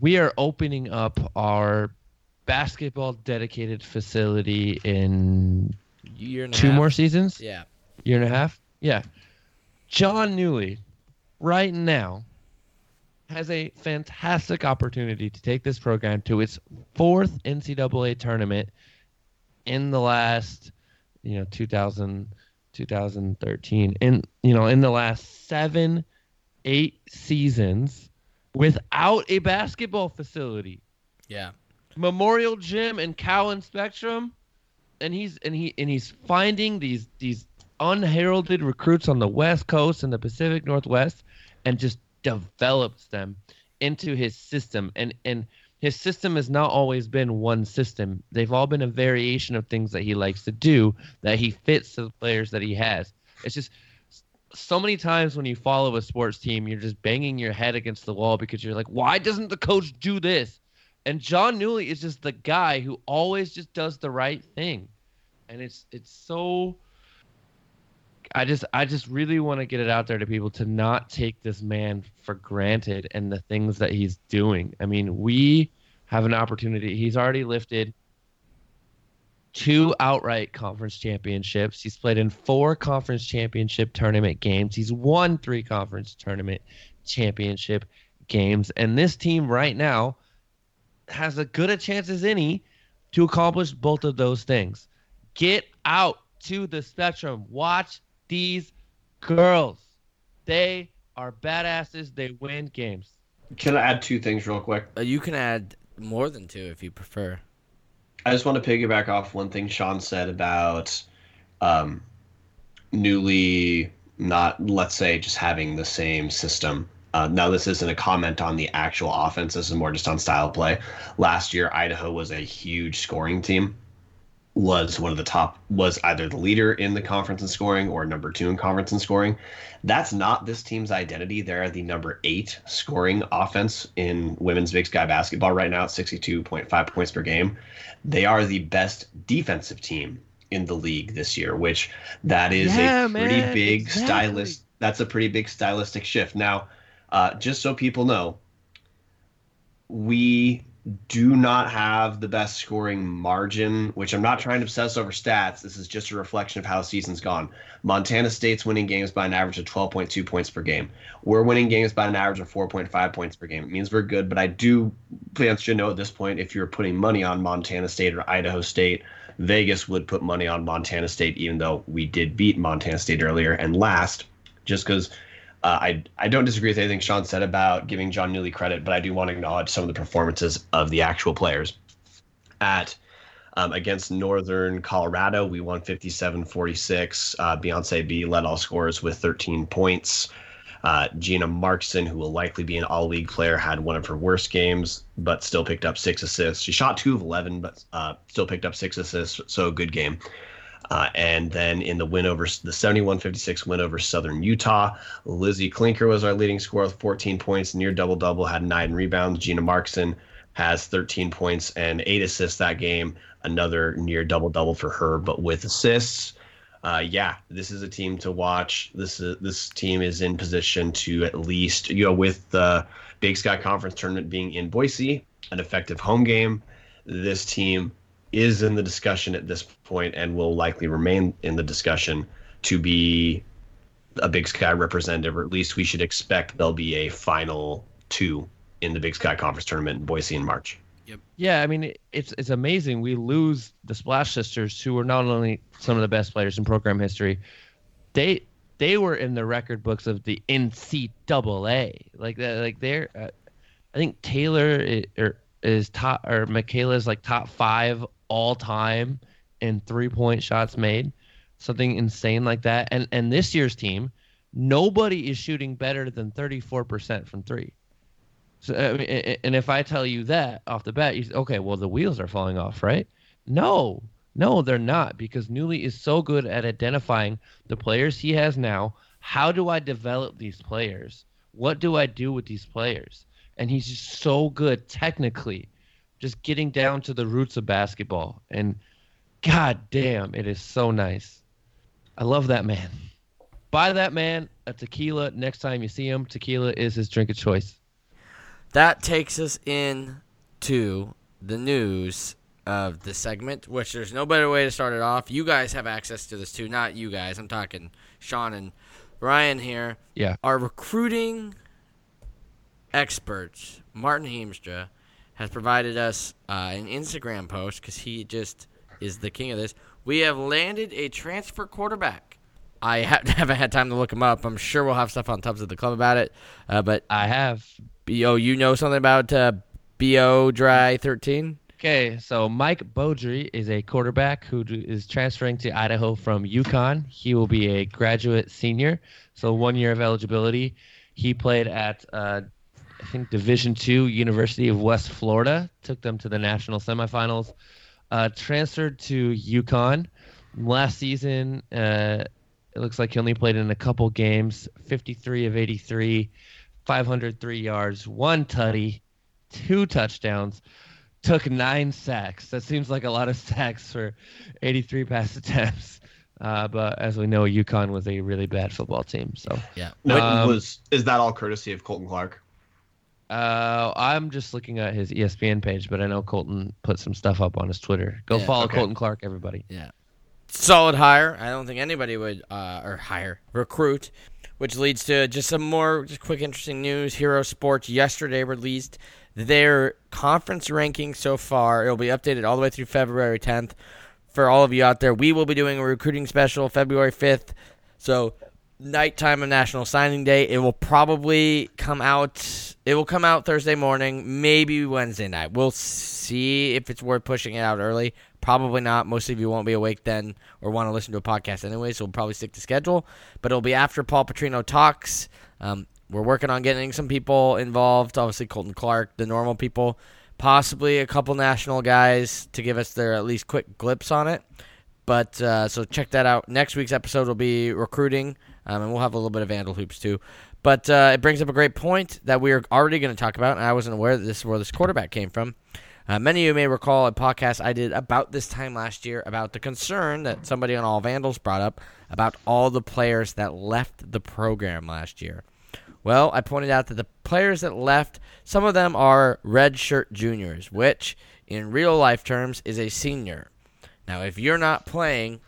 we are opening up our basketball dedicated facility in year two half. more seasons. Yeah, year and a half. Yeah, Jon Newlee, right now has a fantastic opportunity to take this program to its fourth NCAA tournament in the last, you know, 2000, 2013. In you know, in the last seven, eight seasons, without a basketball facility. Yeah. Memorial Gym and Cowan Spectrum, and he's and he and he's finding these these unheralded recruits on the West Coast and the Pacific Northwest, and just develops them into his system. And and his system has not always been one system. They've all been a variation of things that he likes to do that he fits to the players that he has. It's just so many times when you follow a sports team you're just banging your head against the wall because you're like why doesn't the coach do this? And jon newlee is just the guy who always just does the right thing. And it's it's so I just I just really want to get it out there to people to not take this man for granted and the things that he's doing. I mean, we have an opportunity. He's already lifted two outright conference championships. He's played in four conference championship tournament games. He's won three conference tournament championship games. And this team right now has as good a chance as any to accomplish both of those things. Get out to the spectrum. Watch these girls. They are badasses. They win games. Can I add two things real quick? Uh, you can add more than two if you prefer. I just want to piggyback off one thing Sean said about um, Newlee not, let's say, just having the same system. Uh, now, this isn't a comment on the actual offense. This is more just on style of play. Last year, Idaho was a huge scoring team. Was one of the top, was either the leader in the conference in scoring or number two in conference in scoring. That's not this team's identity. They're the number eight scoring offense in women's Big Sky basketball right now at 62.5 points per game. They are the best defensive team in the league this year, which that is Yeah, a pretty man, big exactly. stylist. That's a pretty big stylistic shift. Now, uh, just so people know, we do not have the best scoring margin, which I'm not trying to obsess over stats. This is just a reflection of how the season's gone. Montana State's winning games by an average of 12.2 points per game. We're winning games by an average of 4.5 points per game. It means we're good, but I do fans should know at this point if you're putting money on Montana State or Idaho State, Vegas would put money on Montana State, even though we did beat Montana State earlier. And last, just because uh, I I don't disagree with anything Sean said about giving Jon Newlee credit, but I do want to acknowledge some of the performances of the actual players. At um, against Northern Colorado, we won 57-46. Uh, Beyonce Bea led all scorers with 13 points. Uh, Gina Marxen, who will likely be an all-league player, had one of her worst games, but still picked up six assists. She shot two of 11, but uh, still picked up six assists, so good game. Uh, and then in the win over the 71-56 win over Southern Utah, Lizzie Klinker was our leading scorer with 14 points, near double double, had nine rebounds. Gina Marxen has 13 points and eight assists that game, another near double double for her, but with assists. Uh, yeah, this is a team to watch. This is this team is in position to at least you know with the Big Sky Conference tournament being in Boise, an effective home game. This team is in the discussion at this point and will likely remain in the discussion to be a Big Sky representative, or at least we should expect there'll be a final two in the Big Sky Conference tournament in Boise in March. Yep. Yeah, I mean it's it's amazing. We lose the Splash Sisters, who were not only some of the best players in program history, they they were in the record books of the NCAA. Like that, like they're. Uh, I think Taylor is, or is top or Mikayla's like top five all time in three point shots made, something insane like that. And and this year's team, nobody is shooting better than thirty four percent from three. So, I mean, and if I tell you that off the bat, you say, okay, well, the wheels are falling off, right? No, no, they're not because Newlee is so good at identifying the players he has now. How do I develop these players? What do I do with these players? And he's just so good technically, just getting down to the roots of basketball. And god damn, it is so nice. I love that man. Buy that man a tequila next time you see him. Tequila is his drink of choice. That takes us in to the news of the segment, which there's no better way to start it off. You guys have access to this too, not you guys. I'm talking Sean and Ryan here. Yeah. Our recruiting experts, Martin Heemstra, has provided us uh, an Instagram post because he just is the king of this. We have landed a transfer quarterback. I ha- [laughs] haven't had time to look him up. I'm sure we'll have stuff on Tubs of the Club about it. Uh, but I have. Bo, you know something about uh, Bo Dry 13? Okay, so Mike Beaudry is a quarterback who d- is transferring to Idaho from UConn. He will be a graduate senior, so one year of eligibility. He played at uh, I think Division Two University of West Florida. Took them to the national semifinals. Uh, transferred to UConn last season. Uh, it looks like he only played in a couple games. 53 of 83, 503 yards, one tutty, two touchdowns took nine sacks. That seems like a lot of [laughs] sacks for 83 pass [laughs] attempts. Uh, but as we know, UConn was a really bad football team. So Yeah. Um, was is that all courtesy of Colton Clark? Uh, I'm just looking at his ESPN page, but I know Colton put some stuff up on his Twitter. Go Yeah, follow okay. Colton Clark, everybody. Yeah, solid hire. I don't think anybody would uh, or hire recruit, which leads to just some more just quick interesting news. Hero Sports yesterday released their conference ranking so far. It'll be updated all the way through February 10th. For all of you out there, we will be doing a recruiting special February 5th. So nighttime of National Signing Day. It will probably come out. It will come out Thursday morning, maybe Wednesday night. We'll see if it's worth pushing it out early. Probably not. Most of you won't be awake then or want to listen to a podcast anyway, so we'll probably stick to schedule. But it'll be after Paul Petrino talks. Um, we're working on getting some people involved. Obviously, Colton Clark, the normal people, possibly a couple national guys to give us their at least quick glimpse on it. But uh, so check that out. Next week's episode will be recruiting, um, and we'll have a little bit of Vandal hoops too. But uh, it brings up a great point that we are already going to talk about, and I wasn't aware that this is where this quarterback came from. Uh, many of you may recall a podcast I did about this time last year about the concern that somebody on All Vandals brought up about all the players that left the program last year. Well, I pointed out that the players that left, some of them are redshirt juniors, which in real life terms is a senior. Now, if you're not playing,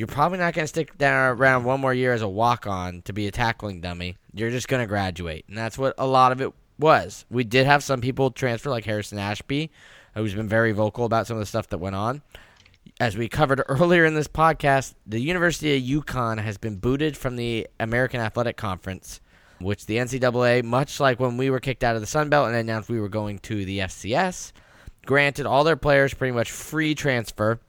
you're probably not going to stick around one more year as a walk on to be a tackling dummy. You're just going to graduate. And that's what a lot of it was. We did have some people transfer, like Harrison Ashby, who's been very vocal about some of the stuff that went on. As we covered [laughs] earlier in this podcast, the University of UConn has been booted from the American Athletic Conference, which the NCAA, much like when we were kicked out of the Sun Belt and announced we were going to the FCS, granted all their players pretty much free transfer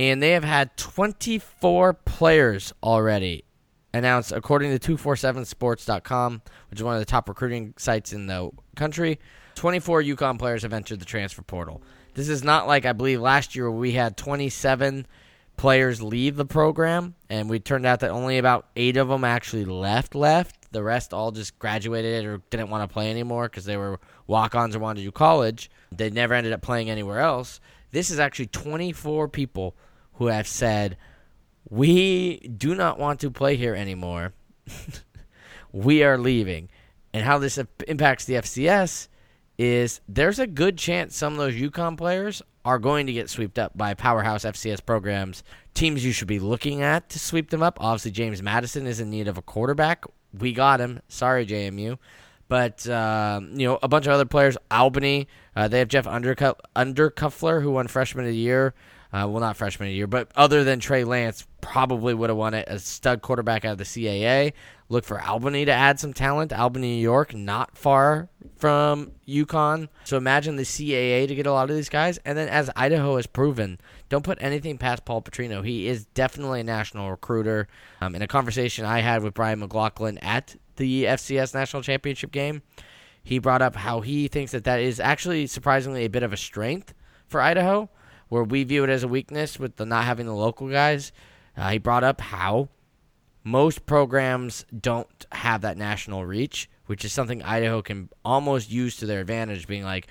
and they have had 24 players already announced, according to 247sports.com, which is one of the top recruiting sites in the country. 24 UConn players have entered the transfer portal. This is not like I believe last year we had 27 players leave the program, and we turned out that only about eight of them actually left. Left. The rest all just graduated or didn't want to play anymore because they were walk-ons or wanted to do college. They never ended up playing anywhere else. This is actually 24 people who have said, We do not want to play here anymore. [laughs] we are leaving. And how this impacts the FCS is there's a good chance some of those UConn players are going to get swept up by powerhouse FCS programs, teams you should be looking at to sweep them up. Obviously, James Madison is in need of a quarterback. We got him. Sorry, JMU. But, uh, you know, a bunch of other players. Albany, uh, they have Jeff Undercu- Undercuffler, who won Freshman of the Year. Uh, well, not Freshman Year, but other than Trey Lance, probably would have won it A stud quarterback out of the CAA. Look for Albany to add some talent. Albany, New York, not far from UConn. So imagine the CAA to get a lot of these guys. And then, as Idaho has proven, don't put anything past Paul Petrino. He is definitely a national recruiter. Um, in a conversation I had with Brian McLaughlin at the FCS National Championship game, he brought up how he thinks that that is actually surprisingly a bit of a strength for Idaho, where we view it as a weakness with the not having the local guys. Uh, he brought up how most programs don't have that national reach, which is something Idaho can almost use to their advantage, being like,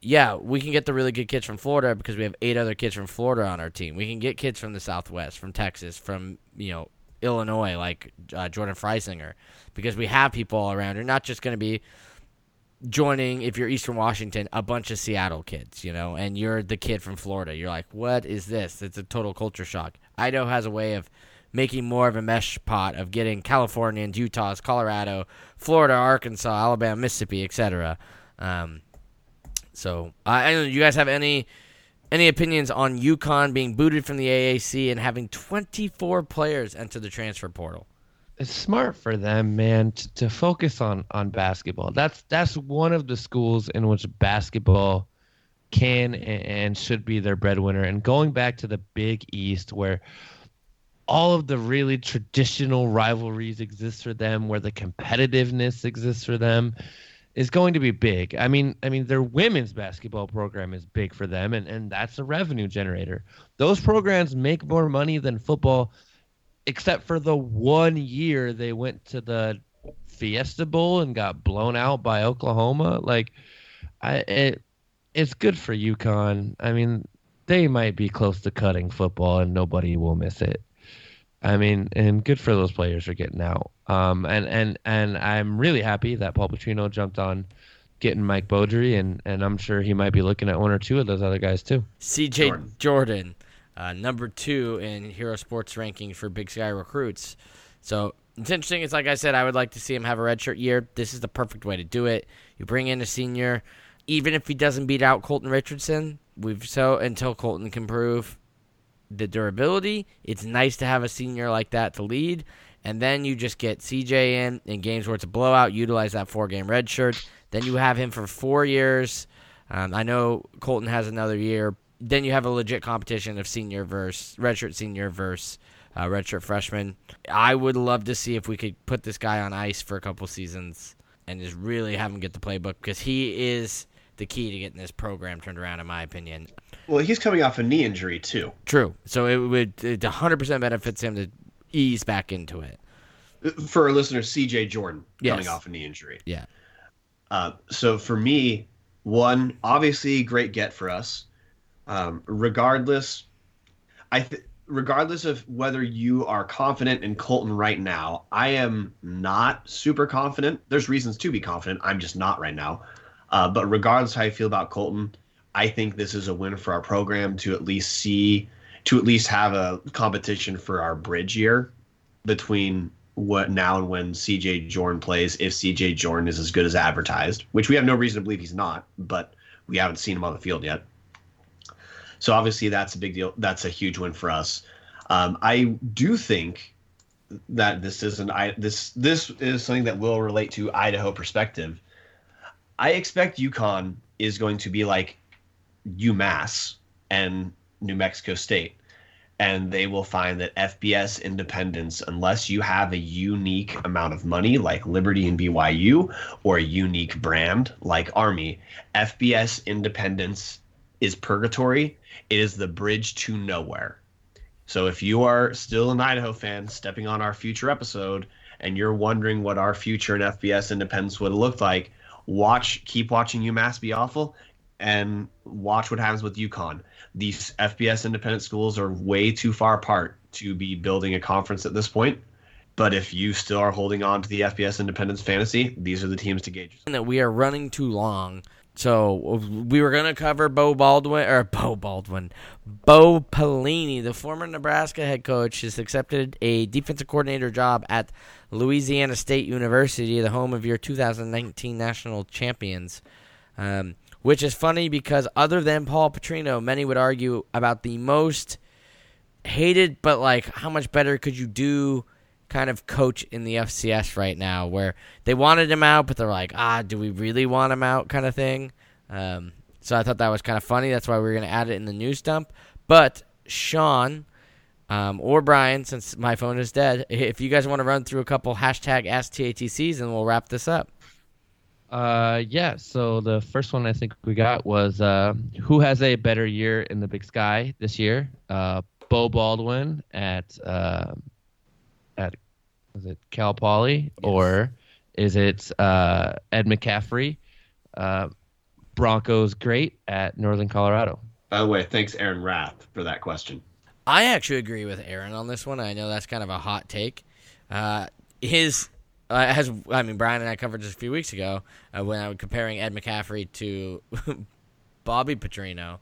yeah, we can get the really good kids from Florida because we have eight other kids from Florida on our team. We can get kids from the Southwest, from Texas, from, you know, Illinois, like uh, Jordan Freisinger, because we have people all around. You're not just going to be joining, if you're Eastern Washington, a bunch of Seattle kids, you know, and you're the kid from Florida. You're like, what is this? It's a total culture shock. Idaho has a way of making more of a mesh pot of getting Californians, Utahs, Colorado, Florida, Arkansas, Alabama, Mississippi, etc. Um, so I, I don't know. You guys have any any opinions on UConn being booted from the AAC and having 24 players enter the transfer portal? It's smart for them, man, to, to focus on on basketball. That's that's one of the schools in which basketball can and, should be their breadwinner. And going back to the Big East, where all of the really traditional rivalries exist for them, where the competitiveness exists for them, is going to be big. I mean, I mean, their women's basketball program is big for them, and and that's a revenue generator. Those programs make more money than football, except for the one year they went to the Fiesta Bowl and got blown out by Oklahoma. Like, I it, it's good for UConn. I mean, they might be close to cutting football, and nobody will miss it. I mean, and good for those players for getting out. Um, and and and I'm really happy that Paul Petrino jumped on getting Mike Beaudry, and and I'm sure he might be looking at one or two of those other guys too. CJ Jordan, Jordan uh, number two in Hero Sports rankings for Big Sky recruits. So it's interesting. It's like I said, I would like to see him have a redshirt year. This is the perfect way to do it. You bring in a senior, even if he doesn't beat out Colton Richardson. We've so until Colton can prove the durability. It's nice to have a senior like that to lead. And then you just get CJ in in games where it's a blowout, utilize that four game redshirt. Then you have him for four years. Um, I know Colton has another year. Then you have a legit competition of senior versus redshirt senior versus uh, redshirt freshman. I would love to see if we could put this guy on ice for a couple seasons and just really have him get the playbook because he is the key to getting this program turned around, in my opinion. Well, he's coming off a knee injury too. True. So it would it 100% benefits him to ease back into it. For our listeners, C.J. Jordan coming Yes. off a knee injury. Yeah. Uh, so for me, one obviously great get for us. Um, regardless, I th- regardless of whether you are confident in Colton right now, I am not super confident. There's reasons to be confident. I'm just not right now. Uh, but regardless how you feel about Colton, I think this is a win for our program to at least see to at least have a competition for our bridge year between what now and when CJ Jordan plays, if CJ Jordan is as good as advertised, which we have no reason to believe he's not, but we haven't seen him on the field yet. So obviously that's a big deal. That's a huge win for us. Um, I do think that this is an I this this is something that will relate to Idaho perspective. I expect UConn is going to be like UMass and New Mexico State and they will find that FBS independence, unless you have a unique amount of money like Liberty and BYU or a unique brand like Army, FBS independence is purgatory. It is the bridge to nowhere. So if you are still an Idaho fan stepping on our future episode and you're wondering what our future in FBS independence would look like, watch keep watching UMass be awful and watch what happens with UConn these FBS independent schools are way too far apart to be building a conference at this point. But if you still are holding on to the FBS independence fantasy, these are the teams to gauge. that we are running too long. So we were gonna cover Beau Baldwin or Beau Baldwin, Bo Pelini, the former Nebraska head coach, has accepted a defensive coordinator job at Louisiana State University, the home of your 2019 national champions. Um, which is funny because other than Paul Petrino, many would argue about the most hated, but like how much better could you do? Kind of coach in the FCS right now, where they wanted him out, but they're like, ah, do we really want him out, kind of thing. Um, so I thought that was kind of funny. That's why we are going to add it in the news dump. But Sean um, or Brian, since my phone is dead, [laughs] if you guys want to run through a couple hashtag AskTATCs, and we'll wrap this up. Uh, yeah. So the first one I think we got was uh, who has a better year in the Big Sky this year? Uh, Beau Baldwin at uh, at is it Cal Poly or is it uh, Ed McCaffrey? Uh, Broncos great at Northern Colorado. By the way, thanks Aaron Rath for that question. I actually agree with Aaron on this one. I know that's kind of a hot take. Uh, his uh, as I mean, Brian and I covered this a few weeks ago uh, when I was comparing Ed McCaffrey to [laughs] Bobby Petrino.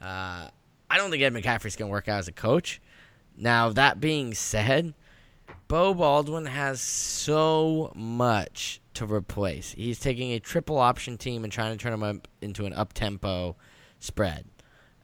Uh, I don't think Ed McCaffrey's going to work out as a coach. Now that being said, Beau Baldwin has so much to replace. He's taking a triple option team and trying to turn them into an up tempo spread.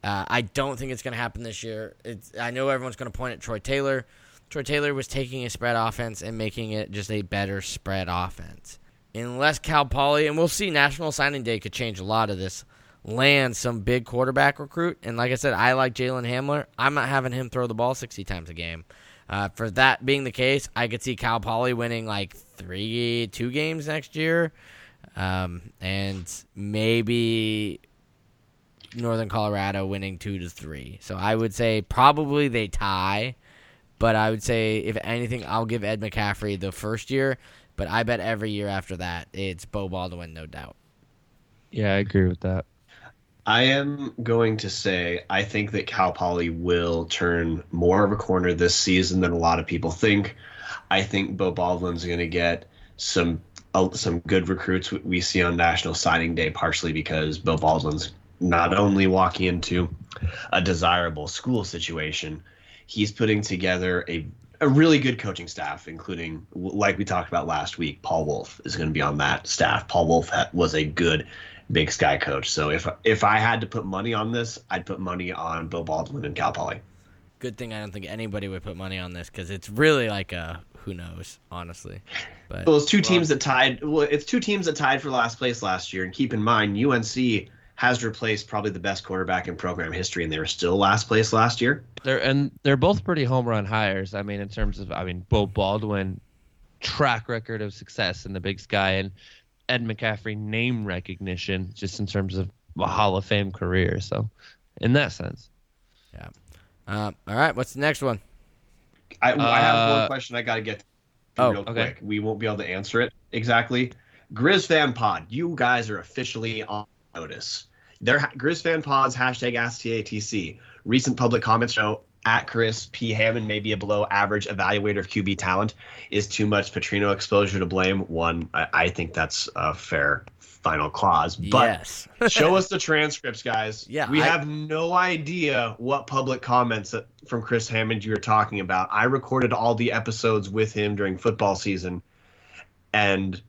Uh, I don't think it's going to happen this year. It's, I know everyone's going to point at Troy Taylor. Troy Taylor was taking a spread offense and making it just a better spread offense. Unless Cal Poly, and we'll see, National Signing Day could change a lot of this, land some big quarterback recruit. And like I said, I like Jalen Hamler. I'm not having him throw the ball 60 times a game. Uh, for that being the case, I could see Cal Poly winning like three, two games next year. Um, and maybe Northern Colorado winning two to three. So I would say probably they tie, but I would say if anything, I'll give Ed McCaffrey the first year. But I bet every year after that, it's Beau Baldwin, no doubt. Yeah, I agree with that. I am going to say I think that Cal Poly will turn more of a corner this season than a lot of people think. I think Beau Baldwin's going to get some uh, some good recruits we- see on National Signing Day, partially because Bill Baldwin's not only walking into a desirable school situation, he's putting together a a really good coaching staff, including like we talked about last week. Paul Wulff is going to be on that staff. Paul Wulff was a good Big Sky coach. So if if I had to put money on this, I'd put money on Bill Baldwin and Cal Poly. Good thing I don't think anybody would put money on this because it's really like a who knows, honestly. But Well, it's two teams that tied. Well, it's two teams that tied for last place last year. And keep in mind, UNC has replaced probably the best quarterback in program history, and they were still last place last year. They're and they're both pretty home run hires. I mean, in terms of I mean, Beau Baldwin track record of success in the Big Sky and Ed McCaffrey name recognition, just in terms of a Hall of Fame career. So, in that sense, Yeah. uh, all right, what's the next one? I, I have Uh, one question I got to get oh, real okay. quick. We won't be able to answer it exactly. Grizz Fan Pod, you guys are officially on notice. Their Grizz Fan Pod's hashtag AskTATC. Recent public comments show at Chris P. Hammond may be a below average evaluator of QB talent. Is too much Petrino exposure to blame? One, I, I think that's a fair final clause. But yes. [laughs] show us the transcripts, guys. Yeah, we I- have no idea what public comments that, from Chris Hammond you were talking about. I recorded all the episodes with him during football season, and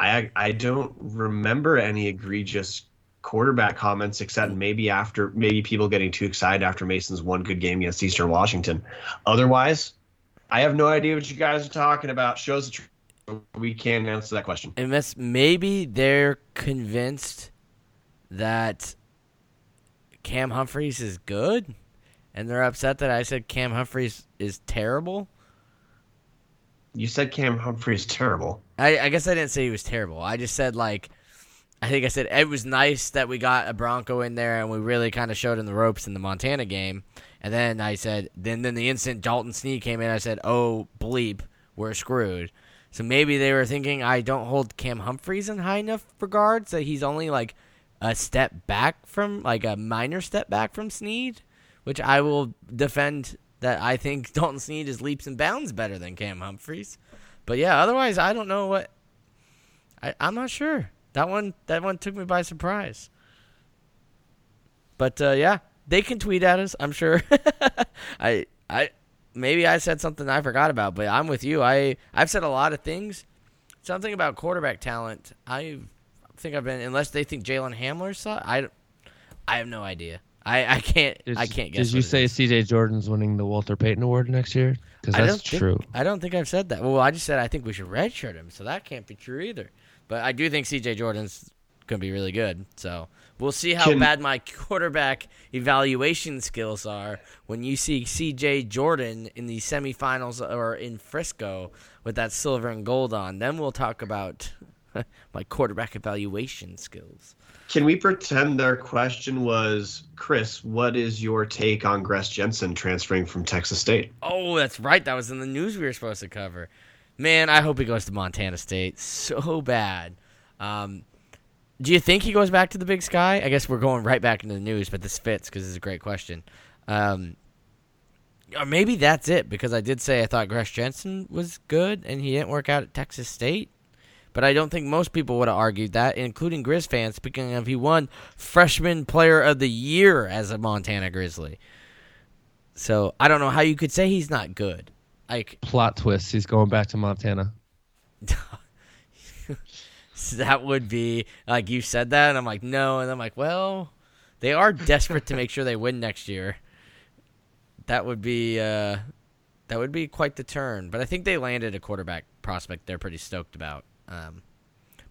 I I don't remember any egregious quarterback comments except maybe after maybe people getting too excited after Mason's one good game against Eastern Washington. Otherwise, I have no idea what you guys are talking about. Shows the we can't answer that question. Unless maybe they're convinced that Cam Humphreys is good, and they're upset that I said Cam Humphreys is terrible. You said Cam Humphrey's terrible. I, I guess I didn't say he was terrible. I just said like, I think I said it was nice that we got a Bronco in there and we really kind of showed him the ropes in the Montana game. And then I said, then then the instant Dalton Sneed came in, I said, oh bleep, we're screwed. So maybe they were thinking I don't hold Cam Humphreys in high enough regards that he's only like a step back from like a minor step back from Sneed, which I will defend that I think [laughs] Dalton Sneed is leaps and bounds better than Cam Humphreys. But yeah, otherwise I don't know what I, I'm not sure. That one that one took me by surprise. But uh, yeah, they can tweet at us, I'm sure. [laughs] I I maybe I said something I forgot about, but I'm with you. I I've said a lot of things. Something about quarterback talent. I think I've been unless they think Jalen Hamler saw. I I have no idea. I, I can't did, I can't guess. Did you say. C.J. Jordan's winning the Walter Payton Award next year? Because I that's think- true. I don't think I've said that. Well, I just said I think we should redshirt him, so that can't be true either. But I do think C.J. Jordan's going to be really good. So we'll see how Can- bad my quarterback evaluation skills are when you see C.J. Jordan in the semifinals or in Frisco with that silver and gold on. Then we'll talk about [laughs] my quarterback evaluation skills. Can we pretend their question was, Chris, what is your take on Gresch Jensen transferring from Texas State? Oh, that's right. That was in the news we were supposed to cover. Man, I hope he goes to Montana State so bad. Um, do you think he goes back to the Big Sky? I guess we're going right back into the news, but this fits because it's a great question. Um, or maybe that's it because I did say I thought Gresch Jensen was good and he didn't work out at Texas State. But I don't think most people would have argued that, including Grizz fans. Speaking of, he won Freshman Player of the Year as a Montana Grizzly. So I don't know how you could say he's not good. Like Plot twist: He's going back to Montana. [laughs] that would be like you said that, and I'm like no, and I'm like well, they are desperate to make sure they win next year. That would be uh, that would be quite the turn. But I think they landed a quarterback prospect they're pretty stoked about. Um,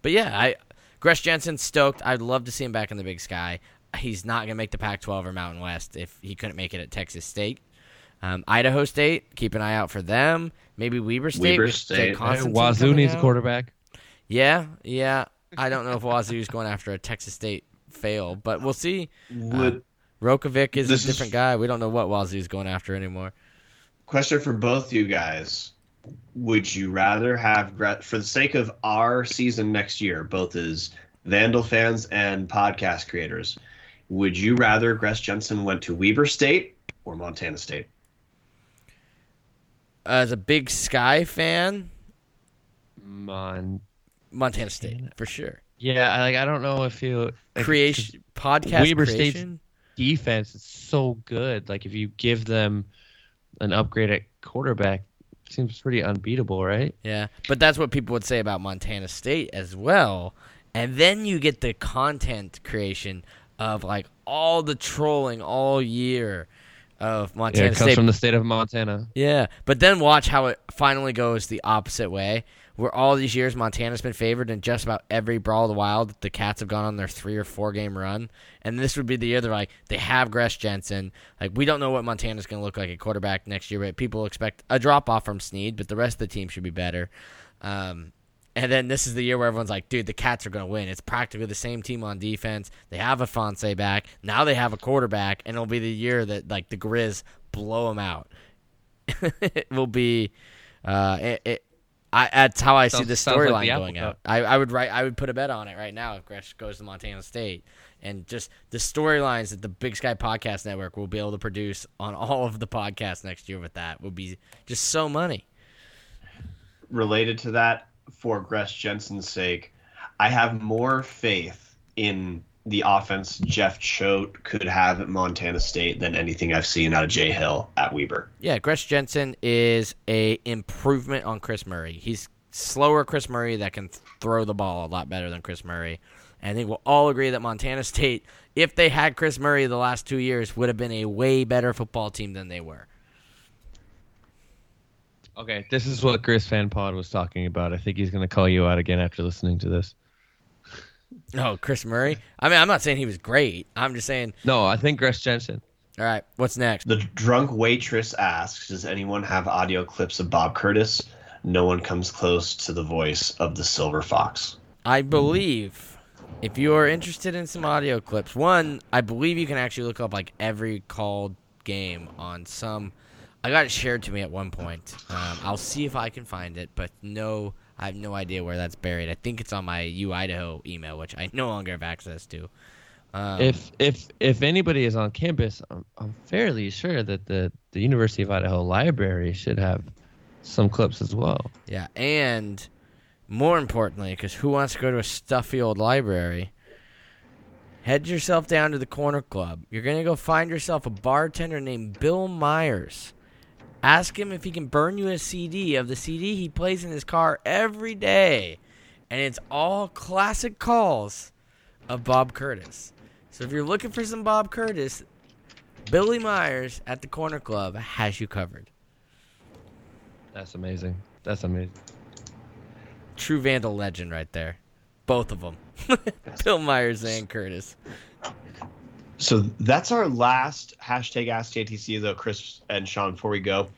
but yeah, I Gresch Jensen stoked. I'd love to see him back in the Big Sky. He's not gonna make the Pac-12 or Mountain West if he couldn't make it at Texas State. Um, Idaho State, keep an eye out for them. Maybe Weber State. Weber with Jay State. Hey, Constantine Wazoo coming needs a out. quarterback. Yeah, yeah. I don't know if Wazoo's going after a Texas State fail, but we'll see. Would Rolovich is This a is- different guy. We don't know what Wazoo's going after anymore. question for both you guys: Would you rather have, Gre- for the sake of our season next year, both as Vandal fans and podcast creators, would you rather Gresch Jensen went to Weber State or Montana State? Uh, as a big Sky fan, Mon- Montana State for sure. Yeah, like I don't know if you like, Creation podcast Weber State's- creation. defense is so good. Like if you give them an upgrade at quarterback, it seems pretty unbeatable, right? Yeah, but that's what people would say about Montana State as well. And then you get the content creation of like all the trolling all year of Yeah, Montana it comes State. from the state of Montana. yeah, but then watch how it finally goes the opposite way. Where all these years Montana's been favored in just about every Brawl of the Wild, the Cats have gone on their three or four game run, and this would be the year they're like they have Gresch Jensen. Like we don't know what Montana's going to look like at quarterback next year, but people expect a drop off from Sneed, but the rest of the team should be better. Um, and then this is the year where everyone's like, dude, the Cats are going to win. It's practically the same team on defense. They have a Fonse back. Now they have a quarterback, and it'll be the year that, like, the Grizz blow them out. it [laughs] will be. Uh, it, it, I, that's how I see Sounds- the sounds like storyline the going Apple out. I, I would write. I would put a bet on it right now if Gresch goes to Montana State, and just the storylines that the Big Sky Podcast Network will be able to produce on [laughs] all of the podcasts next year with that would be just so money. related to that, for Gresch Jensen's sake, I have more faith in the offense Jeff Choate could have at Montana State than anything I've seen out of Jay Hill at Weber. Yeah, Gresch Jensen is a improvement on Chris Murray. He's slower Chris Murray that can throw the ball a lot better than Chris Murray. And I think we'll all agree that Montana State, if they had Chris Murray the last two years, would have been a way better football team than they were. Okay, this is what Grizz Fan Pod was talking about. I think he's going to call you out again after listening to this. [laughs] Oh, Chris Murray? I mean, I'm not saying he was great. I'm just saying, No, I think Chris Jensen. all right, what's next? The drunk waitress asks, "Does anyone have audio clips of Bob Curtis?" No one comes close to the voice of the Silver Fox. I believe if you are interested in some audio clips, one, I believe you can actually look up like every called game on some. I got it shared to me at one point. Um, I'll see if I can find it, but no, I have no idea where that's buried. I think it's on my U Idaho email, which I no longer have access to. Um, if if if anybody is on campus, I'm, I'm fairly sure that the the University of Idaho library should have some clips as well. Yeah, and more importantly, because who wants to go to a stuffy old library? Head yourself down to the corner club. You're going to go find yourself a bartender named Bill Myers. Ask him if he can burn you a CD of the CD he plays in his car every day. And it's all classic calls of Bob Curtis. So if you're looking for some Bob Curtis, Billy Myers at the corner club has you covered. That's amazing. That's amazing. True Vandal legend right there. Both of them. [laughs] Bill Myers and Curtis. So that's our last hashtag Ask JTC, though, Chris and Sean, before we go.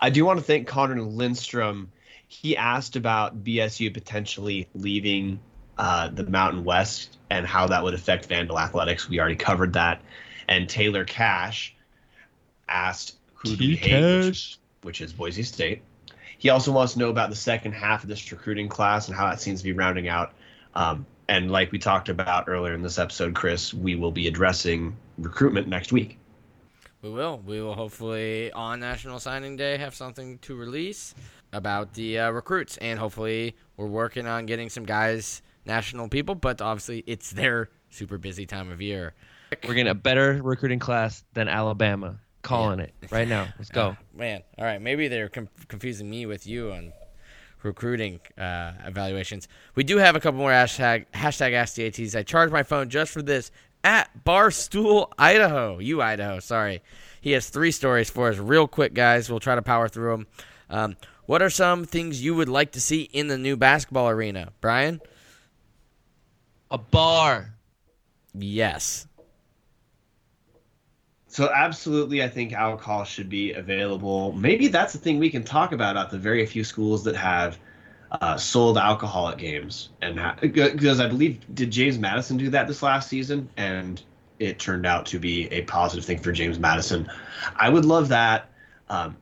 I do want to thank Connor Lindstrom. He asked about BSU potentially leaving uh, the Mountain West and how that would affect Vandal Athletics. We already covered that. And Taylor Cash asked who do we hate, which, which is Boise State. He also wants to know about the second half of this recruiting class and how that seems to be rounding out. Um, and like we talked about earlier in this episode, Chris, we will be addressing recruitment next week. We will. We will hopefully on National Signing Day have something to release about the uh, recruits, and hopefully we're working on getting some guys national people. But obviously, it's their super busy time of year. We're getting a better recruiting class than Alabama. Calling it right now. Let's go. [laughs] Man, all right. Maybe they're com- confusing me with you on recruiting uh, evaluations. We do have a couple more hashtag hashtag Ask the ATs. I charged my phone just for this at Barstool, Idaho. You Idaho, sorry. He has three stories for us, real quick, guys. We'll try to power through them. Um, what are some things you would like to see in the new basketball arena, Brian? A bar. Yes. So absolutely, I think alcohol should be available. Maybe that's the thing we can talk about at the very few schools that have uh, sold alcohol at games, and because I believe did James Madison do that this last season, and it turned out to be a positive thing for James Madison. I would love that. Um,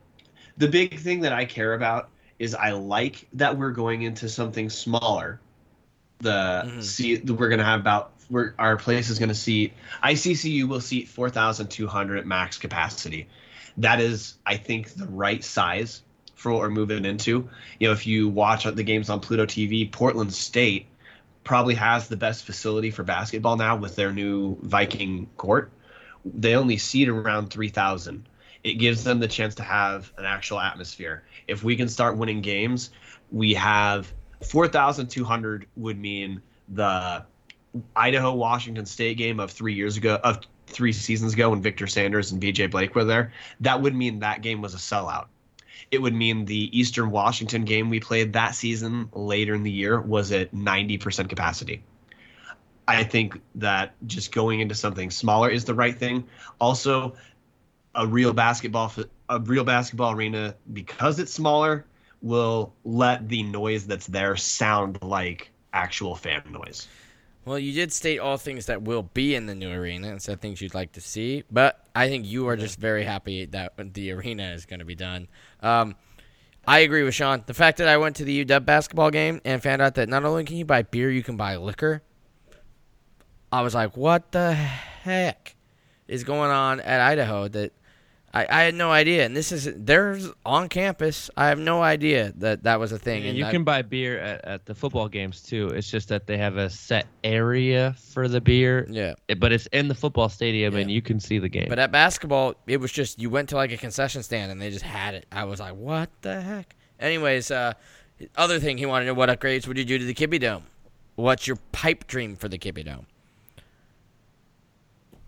the big thing that I care about is I like that we're going into something smaller. The Mhm. see we're gonna have about we're, our place is gonna seat ICCU will seat four thousand two hundred max capacity. That is, I think, the right size for what we're moving into. You know, if you watch the games on Pluto TV, Portland State probably has the best facility for basketball now with their new Viking court. They only seat around 3,000. It gives them the chance to have an actual atmosphere. If we can start winning games, we have 4,200 would mean the Idaho Washington State game of three years ago, of three seasons ago when Victor Sanders and BJ Blake were there. That would mean that game was a sellout. It would mean the Eastern Washington game we played that season later in the year was at 90% capacity. I think that just going into something smaller is the right thing. Also, a real basketball a real basketball arena because it's smaller will let the noise that's there sound like actual fan noise. Well, you did state all things that will be in the new arena and said things you'd like to see, but I think you are just very happy that the arena is going to be done. Um, I agree with Sean. The fact that I went to the UW basketball game and found out that not only can you buy beer, you can buy liquor. I was like, what the heck is going on at Idaho that I, I had no idea, and this is there's on campus. I have no idea that that was a thing. and you I, can buy beer at, at the football games too. It's just that they have a set area for the beer. Yeah, but it's in the football stadium, yeah. and you can see the game. But at basketball, it was just you went to like a concession stand and they just had it. I was like, what the heck? Anyways, uh, other thing he wanted to know: what upgrades would you do to the Kibbie Dome? What's your pipe dream for the Kibbie Dome?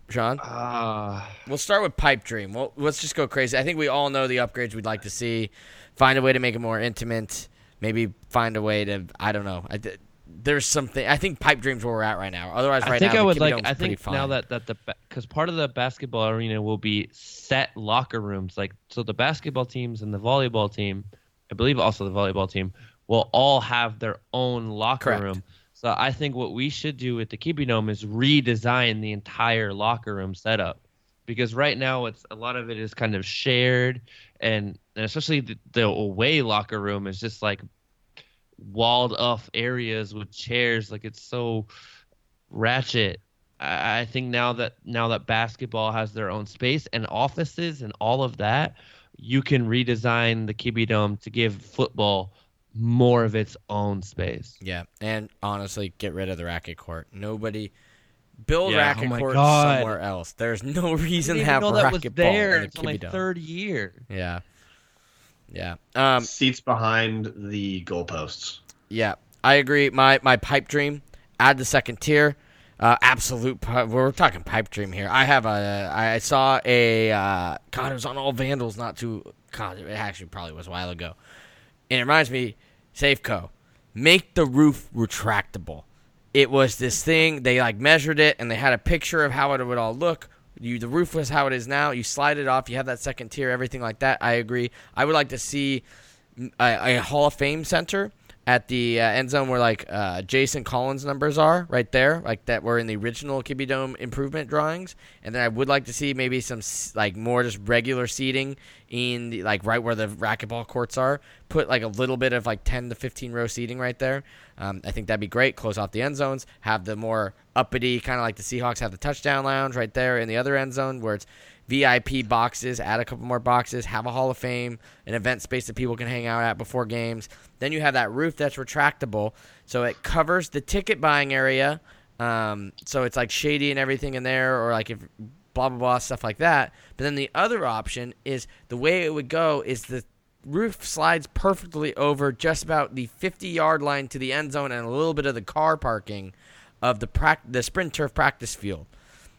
Sean? Uh, we'll start with pipe dream. Well, let's just go crazy. I think we all know the upgrades we'd like to see. Find a way to make it more intimate. Maybe find a way to I don't know. I, there's something. I think pipe dreams where we're at right now. Otherwise, right I think now, I would like. I think now that that the because part of the basketball arena will be set locker rooms. Like so, the basketball teams and the volleyball team, I believe also the volleyball team, will all have their own locker Correct. room. So I think what we should do with the Kibbie Dome is redesign the entire locker room setup, because right now it's a lot of it is kind of shared, and, and especially the, the away locker room is just like walled off areas with chairs. Like it's so ratchet. I, I think now that now that basketball has their own space and offices and all of that, you can redesign the Kibbie Dome to give football more of its own space. Yeah, and honestly, get rid of the racket court. Nobody build Yeah, racket oh court God. somewhere else. There's no [laughs] reason to have even know that was racquetball there in a until my Kibbie third year. Yeah, yeah, um, Seats behind the goalposts. yeah. I agree. My my pipe dream. Add the second tier. Uh, absolute. pi- We're talking pipe dream here. I have a. I saw a. Uh, God, it was on All Vandals. Not too. God, it actually probably was a while ago. And it reminds me, Safeco, make the roof retractable. It was this thing. They like measured it and they had a picture of how it would all look. You, the roof was how it is now. You slide it off. You have that second tier, everything like that. I agree. I would like to see mm, a, a Hall of Fame center at the uh, end zone where like uh, Jason Collins numbers are right there, like that were in the original Kibbie Dome improvement drawings. And then I would like to see maybe some like more just regular seating in the, like right where the racquetball courts are. Put like a little bit of like ten to fifteen row seating right there. Um, I think that'd be great. Close off the end zones. Have the more uppity kind of like the Seahawks have the touchdown lounge right there in the other end zone where it's VIP boxes, add a couple more boxes, have a Hall of Fame, an event space that people can hang out at before games. Then you have that roof that's retractable, so it covers the ticket buying area. Um, so it's like shady and everything in there, or like if blah blah blah stuff like that. But then the other option is the way it would go is the roof slides perfectly over just about the 50 yard line to the end zone and a little bit of the car parking of the prac- the sprint turf practice field.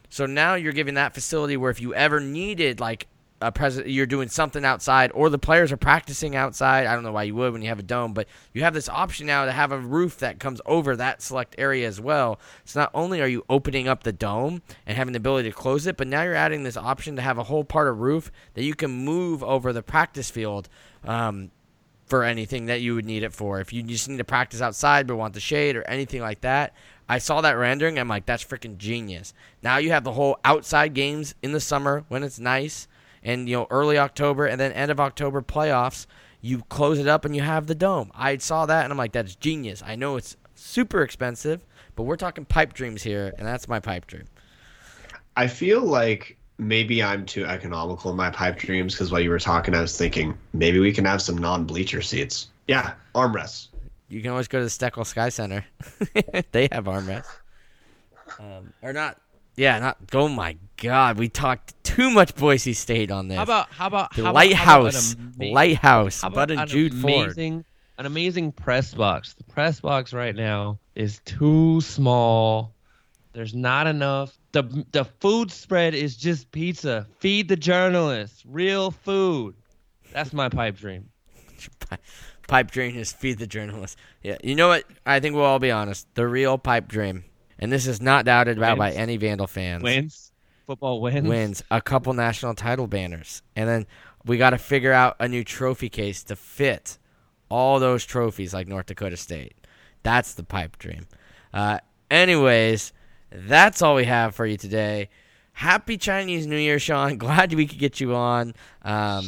So now you're giving that facility where if you ever needed like a president, you're doing something outside, or the players are practicing outside. I don't know why you would when you have a dome, but you have this option now to have a roof that comes over that select area as well. So not only are you opening up the dome and having the ability to close it, but now you're adding this option to have a whole part of roof that you can move over the practice field. Um, for anything that you would need it for. If you just need to practice outside but want the shade or anything like that, I saw that rendering. I'm like, that's freaking genius. Now you have the whole outside games in the summer when it's nice, and you know early October and then end of October playoffs. You close it up and you have the dome. I saw that and I'm like, that's genius. I know it's super expensive, but we're talking pipe dreams here, and that's my pipe dream. I feel like maybe I'm too economical in my pipe dreams because while you were talking, I was thinking maybe we can have some non-bleacher seats. Yeah, armrests. You can always go to the Stueckle Sky Center. [laughs] they have armrests. Um, or not. Yeah, not. Oh my God, we talked too much Boise State on this. How about how about the how about- how about Lighthouse? Lighthouse. how Bud about and an Jude Ford. amazing, An amazing press box. The press box right now is too small. There's not enough. The the food spread is just pizza. Feed the journalists. Real food. That's my pipe dream. [laughs] pipe dream is feed the journalists. Yeah, you know what? I think we'll all be honest. The real pipe dream, and this is not doubted about by any Vandal fans. Wins football wins. Wins a couple national title banners, and then we got to figure out a new trophy case to fit all those trophies like North Dakota State. That's the pipe dream. Uh, anyways, that's all we have for you today. Happy Chinese New Year, Sean. [laughs] Glad we could get you on. Um,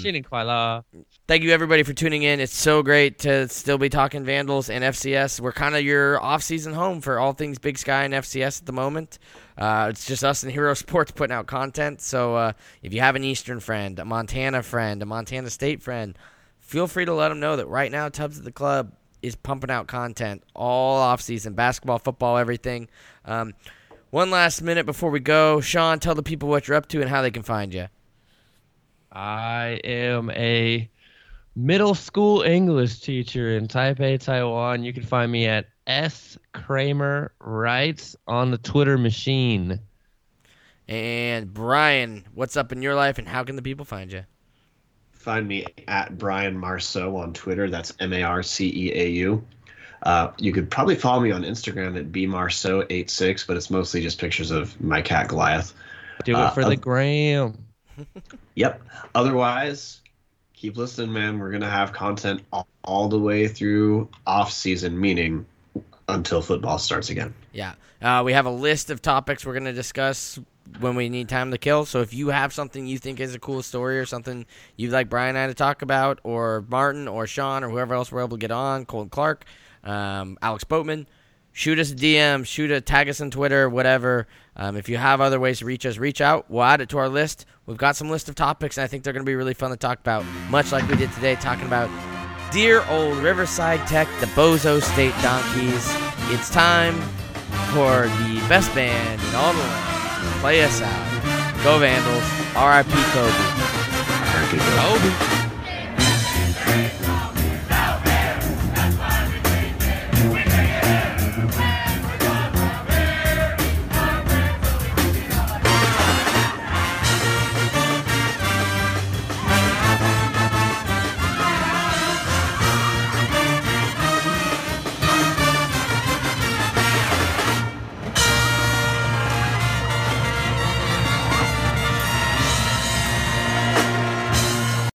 thank you everybody for tuning in. It's so great to still be talking Vandals and FCS. We're kind of your off-season home for all things Big Sky and FCS at the moment. Uh, it's just us and Hero [laughs] Sports putting out content. So uh, if you have an Eastern friend, a Montana friend, a Montana State friend, feel free to let them know that right now Tubbs at the Club is pumping out content all off-season, basketball, football, everything. Um, one last minute before we go, Sean, tell the people what you're up to and how they can find you. I am a middle school English teacher in Taipei, Taiwan. You can find me at S Kramer Writes on the Twitter machine. And Brian, what's up in your life and how can the people find you? Find me at Brian Marceau on Twitter. That's M A R C E A U. Uh, you could probably follow me on Instagram at bmarceau86, but it's mostly just pictures of my cat Goliath. Do it Uh, for the uh, gram. Yep. Otherwise, keep listening, man. We're gonna have content all, all the way through off season, meaning until football starts again. Yeah. Uh, we have a list of topics we're to discuss when we need time to kill. So if you have something you think is a cool story or something you'd like Brian and I to talk about, or Martin or Sean or whoever else we're able to get on, Colton Clark, um, Alex Boatman, shoot us a DM, shoot a tag us on Twitter, whatever. Um, if you have other ways to reach us, reach out. We'll add it to our list. We've got some list of topics, and I think they're going to be really fun to talk about, much like we did today, talking about dear old Riverside Tech, the Bozo State Donkeys. It's time for the best band in all the land to play us out. Go Vandals. R.I.P. Kobe. Kobe.